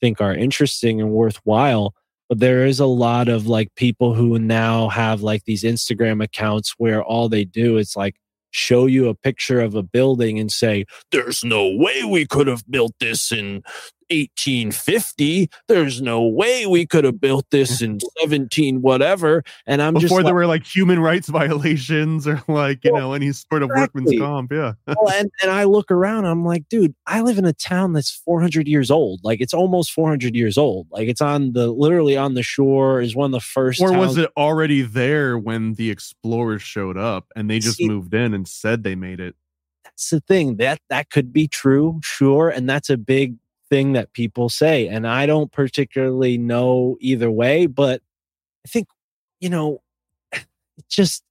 think are interesting and worthwhile. But there is a lot of like people who now have like these Instagram accounts where all they do is like show you a picture of a building and say, there's no way we could have built this in 1850. There's no way we could have built this in 17 whatever. And I'm before just there like, were like human rights violations or like you well, know any sort of exactly. workman's comp. Yeah. well, and and I look around, I'm like, dude, I live in a town that's 400 years old. Like it's almost 400 years old. Like it's on the literally on the shore. Is one of the first. Or was it already there when the explorers showed up and they just See, moved in and said they made it? That's the thing that that could be true, sure, and that's a big thing that people say. And I don't particularly know either way, but I think, you know, it's just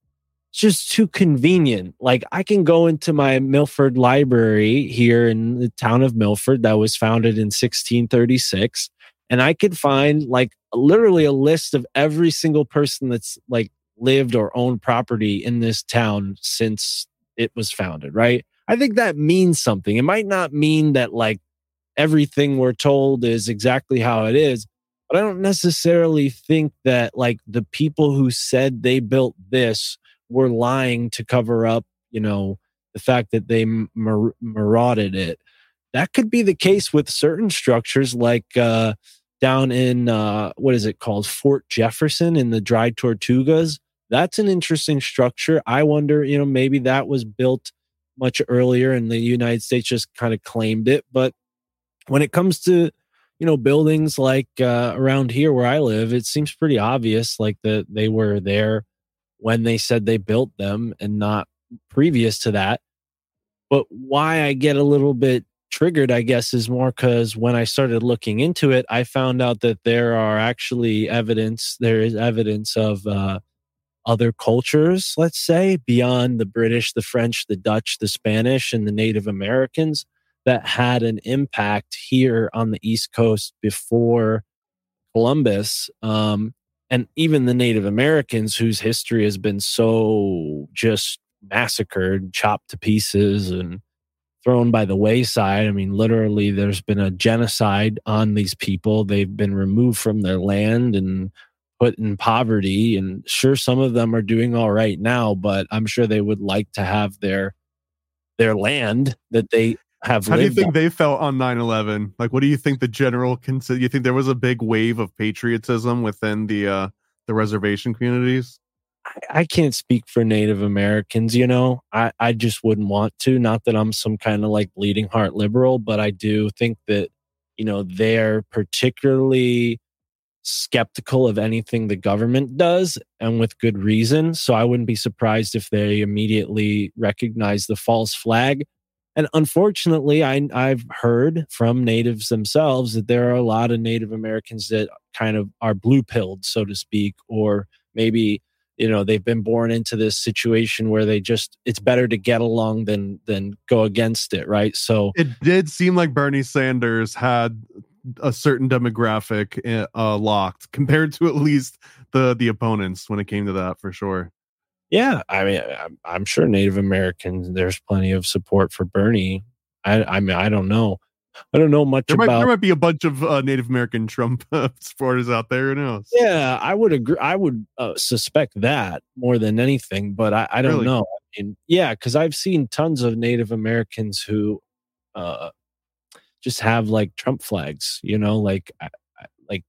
just too convenient. Like I can go into my Milford library here in the town of Milford that was founded in 1636 and I could find like literally a list of every single person that's like lived or owned property in this town since it was founded, right? I think that means something. It might not mean that like everything we're told is exactly how it is. But I don't necessarily think that like the people who said they built this were lying to cover up, you know, the fact that they mar- marauded it. That could be the case with certain structures, like uh, down in uh, what is it called, Fort Jefferson in the Dry Tortugas. That's an interesting structure. I wonder, you know, maybe that was built much earlier and the United States just kind of claimed it. But when it comes to you know buildings like uh, around here where i live it seems pretty obvious like that they were there when they said they built them and not previous to that. But why i get a little bit triggered i guess is more because when i started looking into it i found out that there are actually evidence there is evidence of uh, other cultures let's say beyond the british the french the dutch the spanish and the native americans that had an impact here on the East Coast before Columbus. Um, and even the Native Americans, whose history has been so just massacred, chopped to pieces, and thrown by the wayside. I mean, literally, there's been a genocide on these people. They've been removed from their land and put in poverty and sure some of them are doing all right now but i'm sure they would like to have their their land that they have How do you think on. they felt on 9-11? Like, what do you think the general consider? You think there was a big wave of patriotism within the uh the reservation communities? I, I can't speak for Native Americans, you know. I, I just wouldn't want to. Not that I'm some kind of like bleeding heart liberal, but I do think that, you know, they're particularly skeptical of anything the government does and with good reason. So I wouldn't be surprised if they immediately recognize the false flag. And unfortunately, I, I've heard from natives themselves that there are a lot of Native Americans that kind of are blue pilled, so to speak, or maybe you know they've been born into this situation where they just it's better to get along than than go against it right so It did seem like Bernie Sanders had a certain demographic uh, uh, locked compared to at least the the opponents when it came to that for sure. Yeah i mean i'm, I'm sure native americans there's plenty of support for bernie i i mean i don't know i don't know much There might, about there might be a bunch of uh, Native American Trump uh, supporters out there. Who knows? yeah i would agree i would uh, suspect that more than anything but i, I don't Really? know I mean, yeah because i've seen tons of native americans who uh just have like trump flags you know like like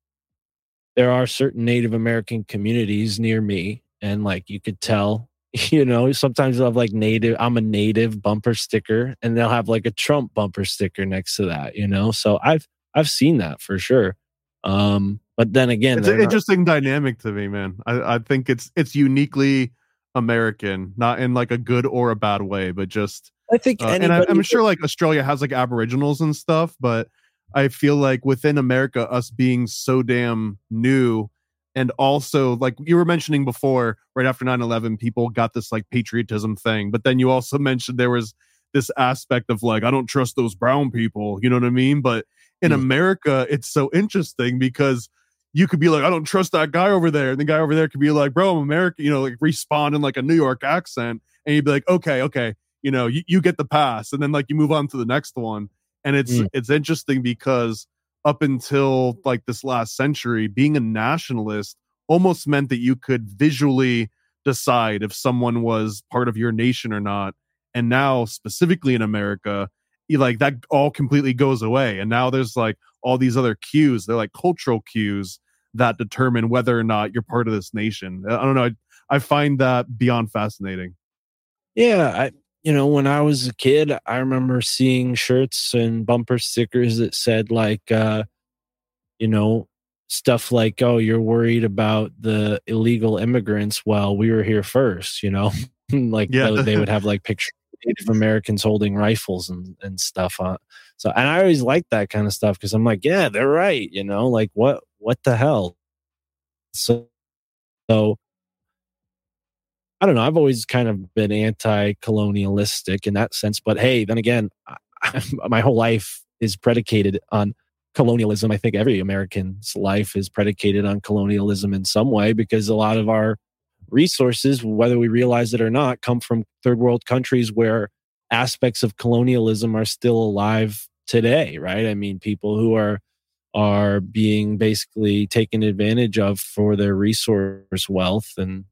there are certain native american communities near me and like you could tell you know sometimes they'll have like native i'm a native bumper sticker and they'll have like a trump bumper sticker next to that you know so i've i've seen that for sure um but then again It's an not- interesting dynamic to me, man. I, I think it's it's uniquely American, not in like a good or a bad way, but just I think Uh, and I, i'm sure like Australia has like Aboriginals and stuff, but I feel like within America, us being so damn new, and also like you were mentioning before, right after 9 11, people got this like patriotism thing. But then you also mentioned there was this aspect of like, I don't trust those brown people, you know what I mean? But in Mm. America, it's so interesting because you could be like, I don't trust that guy over there. And the guy over there could be like, bro, I'm American, you know, like respond in like a New York accent. And you'd be like, okay, okay, you know, you, you get the pass. And then like you move on to the next one. And it's Mm. it's interesting because up until like this last century, being a nationalist almost meant that you could visually decide if someone was part of your nation or not. And now, specifically in America, like that all completely goes away. And now there's like all these other cues. They're like cultural cues that determine whether or not you're part of this nation. I don't know. I, I find that beyond fascinating. Yeah, I you know, when I was a kid, I remember seeing shirts and bumper stickers that said like uh you know, stuff like, "Oh, you're worried about the illegal immigrants." Well, we were here first, you know. like Yeah. they, would have like pictures of Native Americans holding rifles and and stuff on. So, and I always like that kind of stuff because I'm like, yeah, they're right, you know, like what what the hell? So, so I don't know. I've always kind of been anti-colonialistic in that sense, but hey, then again, I, my whole life is predicated on colonialism. I think every American's life is predicated on colonialism in some way because a lot of our resources, whether we realize it or not, come from third world countries where aspects of colonialism are still alive today, right? I mean, people who are are being basically taken advantage of for their resource wealth and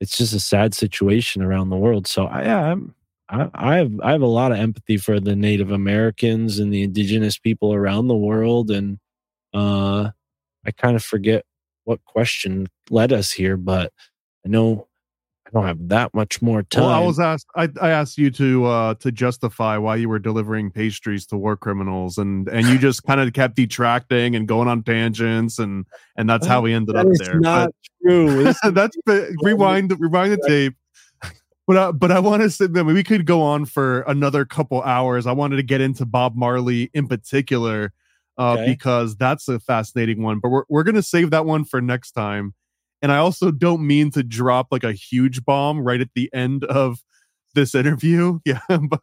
it's just a sad situation around the world. So I, yeah, I'm, I, I have I have a lot of empathy for the Native Americans and the indigenous people around the world, and uh, I kind of forget what question led us here, but I know I don't have that much more time. Well, I was asked. I, I asked you to uh, to justify why you were delivering pastries to war criminals, and and you just kind of kept detracting and going on tangents, and and that's how we ended That up there. not true. But that's rewind rewind the tape. But I, but I want to say, I mean, we could go on for another couple hours. I wanted to get into Bob Marley in particular uh, Okay. because that's a fascinating one. But we're we're gonna save that one for next time. And I also don't mean to drop like a huge bomb right at the end of this interview. Yeah, but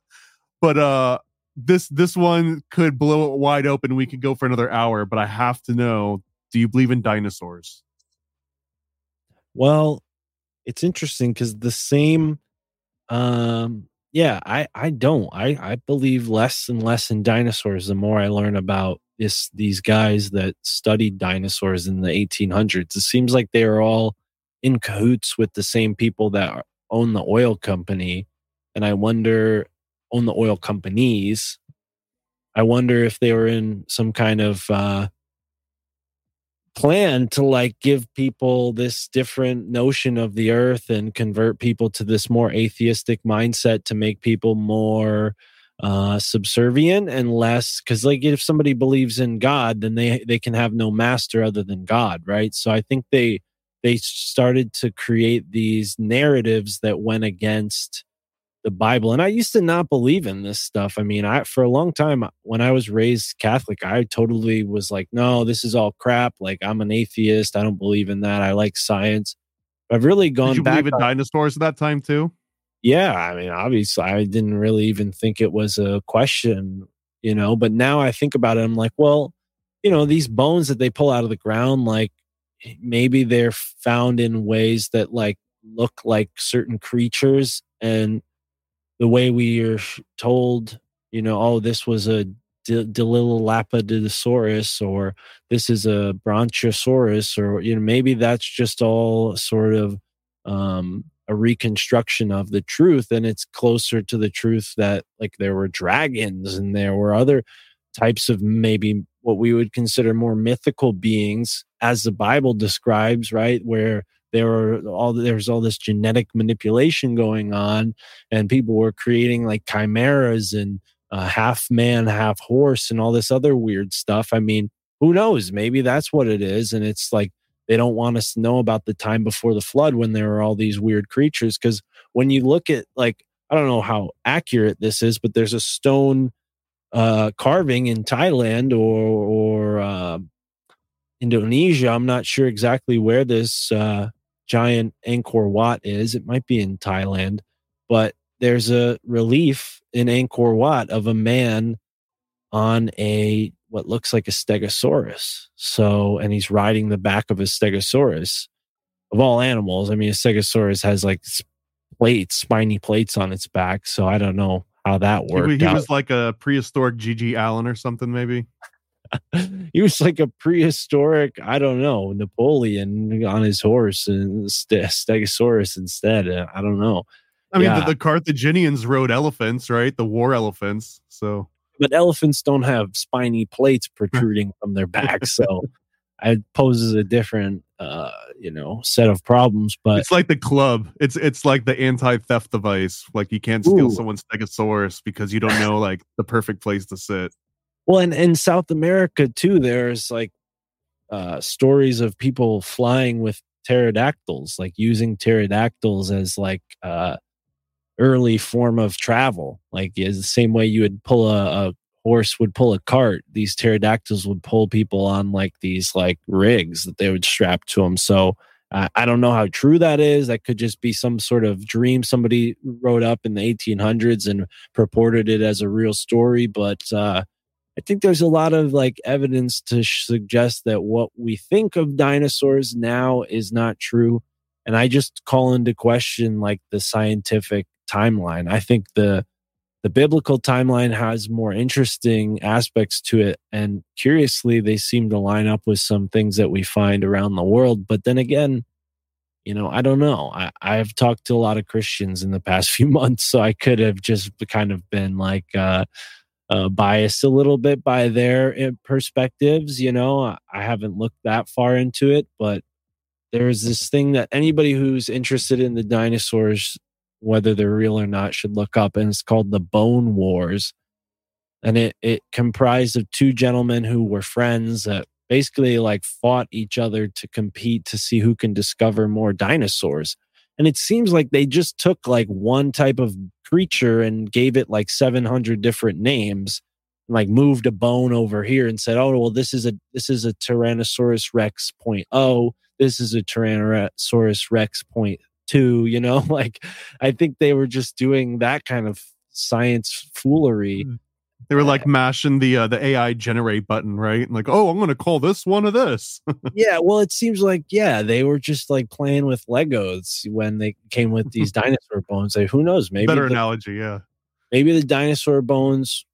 but uh, this this one could blow it wide open. We could go for another hour. But I have to know: Do you believe in dinosaurs? Well, it's interesting because the same um yeah, I I don't. I I believe less and less in dinosaurs the more I learn about this these guys that studied dinosaurs in the 1800s. It seems like they are all in cahoots with the same people that own the oil company, and I wonder own the oil companies. I wonder if they were in some kind of uh, plan to like give people this different notion of the earth and convert people to this more atheistic mindset to make people more uh subservient and less because like if somebody believes in god then they they can have no master other than god right so i think they they started to create these narratives that went against the Bible. And I used to not believe in this stuff. I mean, I for a long time when I was raised Catholic, I totally was like, no, this is all crap. Like I'm an atheist. I don't believe in that. I like science. I've really gone Did you back. believe in dinosaurs at that time too? Yeah, I mean, obviously, I didn't really even think it was a question, you know. But now I think about it, I'm like, well, you know, these bones that they pull out of the ground, like maybe they're found in ways that like look like certain creatures, and the way we are told, you know, oh, this was a Dilophosaurus or this is a Brontosaurus, or you know, maybe that's just all sort of um, a reconstruction of the truth, and it's closer to the truth that like there were dragons and there were other types of maybe what we would consider more mythical beings, as the Bible describes, right, where there were all there's all this genetic manipulation going on and people were creating like chimeras and uh, half man half horse and all this other weird stuff. I mean who knows? Maybe that's what it is and it's like they don't want us to know about the time before the flood when there were all these weird creatures because when you look at like i don't know how accurate this is but there's a stone uh, carving in thailand or or uh, Indonesia. I'm not sure exactly where this uh, giant Angkor Wat is. It might be in Thailand, but there's a relief in Angkor Wat of a man on a what looks like a stegosaurus. So, and he's riding the back of a stegosaurus. Of all animals, I mean, a stegosaurus has like plates, spiny plates on its back. So I don't know how that worked. He, he was like a prehistoric GG Allen or something, maybe. he was like a prehistoric, I don't know, Napoleon on his horse and Stegosaurus instead. Uh, I don't know. I mean, Yeah. the, the Carthaginians rode elephants, right? The war elephants. So But elephants don't have spiny plates protruding from their backs, so it poses a different, uh, you know, set of problems. But it's like the club. It's it's like the anti-theft device. Like you can't steal Ooh. someone's Stegosaurus because you don't know like the perfect place to sit. Well, and in South America too, there's like uh, stories of people flying with pterodactyls, like using pterodactyls as like uh, early form of travel. Like the same way you would pull a, a horse would pull a cart. These pterodactyls would pull people on like these like rigs that they would strap to them. So. Uh, I don't know how true that is. That could just be some sort of dream somebody wrote up in the 1800s and purported it as a real story. But uh, I think there's a lot of like evidence to suggest that what we think of dinosaurs now is not true. And I just call into question like the scientific timeline. I think the the biblical timeline has more interesting aspects to it and curiously they seem to line up with some things that we find around the world but then again you know i don't know I, i've talked to a lot of christians in the past few months so i could have just kind of been like uh uh, biased a little bit by their uh, perspectives. You know, I haven't looked that far into it, but there's this thing that anybody who's interested in the dinosaurs, whether they're real or not, should look up, and it's called the Bone Wars. And it it comprised of two gentlemen who were friends that basically like fought each other to compete to see who can discover more dinosaurs. And it seems like they just took like one type of creature and gave it like 700 different names like moved a bone over here and said oh well this is a this is a tyrannosaurus rex point oh this is a tyrannosaurus rex point two you know like i think they were just doing that kind of science foolery They were like mashing the uh, the AI generate button, right? And like, oh, I'm gonna call this one of this. yeah well it seems like yeah they were just like playing with legos when they came with these dinosaur bones like who knows maybe Better the- analogy, yeah. maybe the dinosaur bones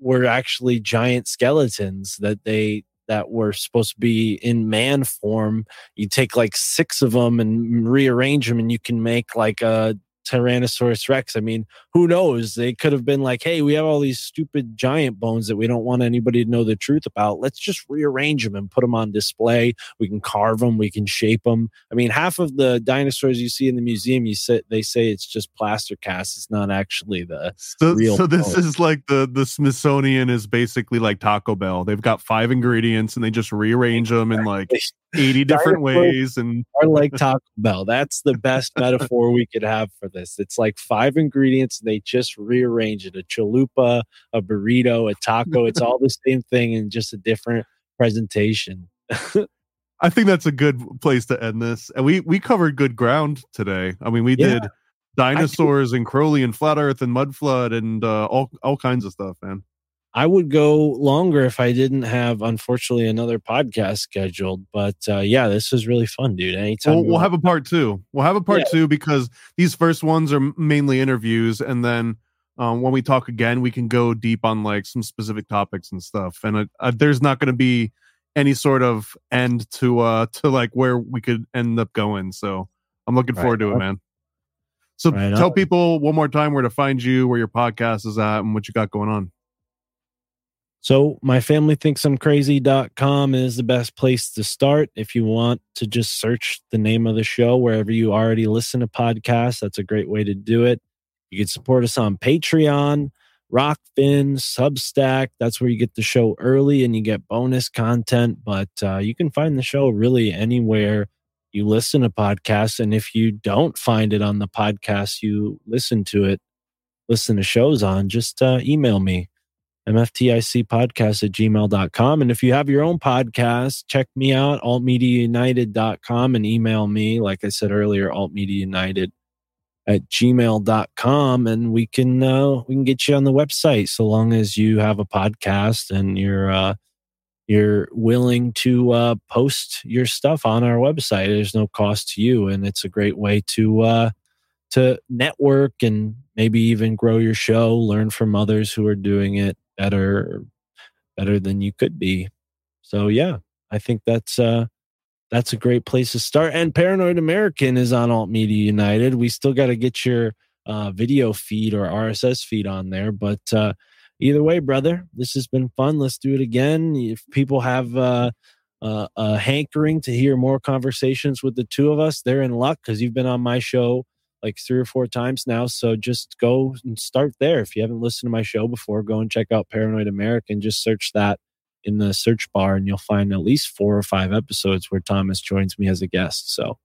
were actually giant skeletons that they that were supposed to be in man form. You take like six of them and rearrange them, and you can make like a Tyrannosaurus Rex. I mean, who knows? They could have been like, hey, we have all these stupid giant bones that we don't want anybody to know the truth about. Let's just rearrange them and put them on display. We can carve them, we can shape them. I mean, half of the dinosaurs you see in the museum, you say they say it's just plaster cast. It's not actually the So, real. so this bone. is like the the Smithsonian is basically like Taco Bell. They've got five ingredients and they just rearrange them and like eighty different ways. And are like Taco Bell. That's the best metaphor we could have for this. It's like five ingredients, and they just rearrange it a chalupa, a burrito, a taco. It's all the same thing and just a different presentation. I think that's a good place to end this. And we we covered good ground today. I mean, we Yeah. did dinosaurs and Crowley and flat Earth and mud flood and uh, all all kinds of stuff, man. I would go longer if I didn't have, unfortunately, another podcast scheduled. But uh, yeah, this was really fun, dude. Anytime We'll, we'll have a part two. We'll have a part Yeah. two because these first ones are mainly interviews, and then um, when we talk again, we can go deep on like some specific topics and stuff. And uh, uh, there's not going to be any sort of end to uh to like where we could end up going. So I'm looking Right forward to it, man. So Right tell people one more time where to find you, where your podcast is at, and what you got going on. So my family thinks I'm crazy.com is the best place to start. If you want to just search the name of the show wherever you already listen to podcasts, that's a great way to do it. You can support us on Patreon, Rokfin, Substack. That's where you get the show early and you get bonus content. But uh, you can find the show really anywhere you listen to podcasts. And if you don't find it on the podcast you listen to it, listen to shows on, just uh, email me mfticpodcast at gmail.com. And if you have your own podcast, check me out, altmediaunited.com and email me, like I said earlier, altmediaunited at gmail.com. And we can, uh, we can get you on the website so long as you have a podcast and you're, uh, you're willing to uh, post your stuff on our website. There's no cost to you, and it's a great way to uh, to network and maybe even grow your show. Learn from others who are doing it better, better than you could be. So yeah, I think that's uh, that's a great place to start. And Paranoid American is on Alt Media United. We still got to get your uh, video feed or RSS feed on there, but uh, either way, brother, this has been fun. Let's do it again. If people have uh, uh, a hankering to hear more conversations with the two of us, they're in luck because you've been on my show like three or four times now. So just go and start there. If you haven't listened to my show before, go and check out Paranoid American. Just search that in the search bar, and you'll find at least four or five episodes where Thomas joins me as a guest. So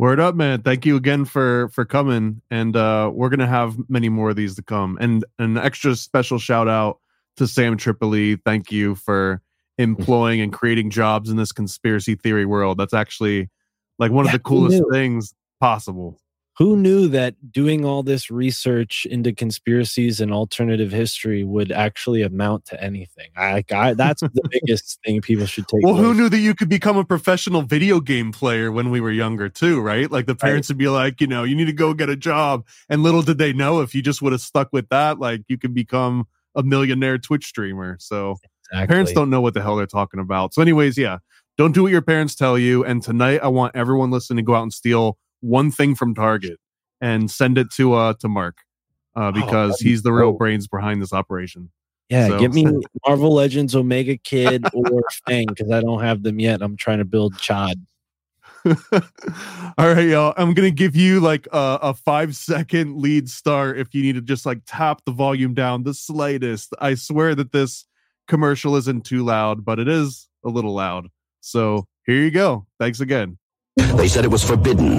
Word up, man. Thank you again for for coming. And uh we're gonna have many more of these to come. And an extra special shout out to Sam Tripoli. Thank you for employing and creating jobs in this conspiracy theory world. That's actually like one of the coolest things possible. who knew that doing all this research into conspiracies and alternative history would actually amount to anything? I, I that's the biggest thing people should take. Well, who knew that you could become a professional video game player when we were younger too, right? Like the parents would be like, you know, you need to go get a job. And little did they know if you just would have stuck with that, like you could become a millionaire Twitch streamer. So Exactly. parents don't know what the hell they're talking about. So, anyways, yeah, don't do what your parents tell you. And tonight, I want everyone listening to go out and steal one thing from Target and send it to uh to Mark uh, because that'd he's the real dope. brains behind this operation. Yeah, So- get me Marvel Legends Omega Kid or Fang because I don't have them yet. I'm trying to build Chad. All right, y'all. I'm gonna give you like a, a five second lead start if you need to just like tap the volume down the slightest. I swear that this commercial isn't too loud, but it is a little loud. So here you go. Thanks again. They said it was forbidden.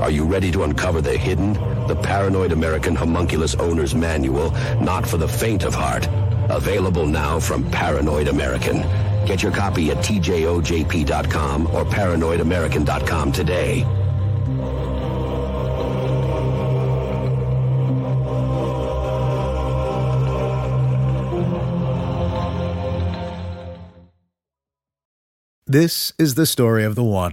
Are you ready to uncover the hidden? The Paranoid American Homunculus Owner's Manual, not for the faint of heart. Available now from Paranoid American. Get your copy at tjojp.com or paranoidamerican.com today. This is the story of the one.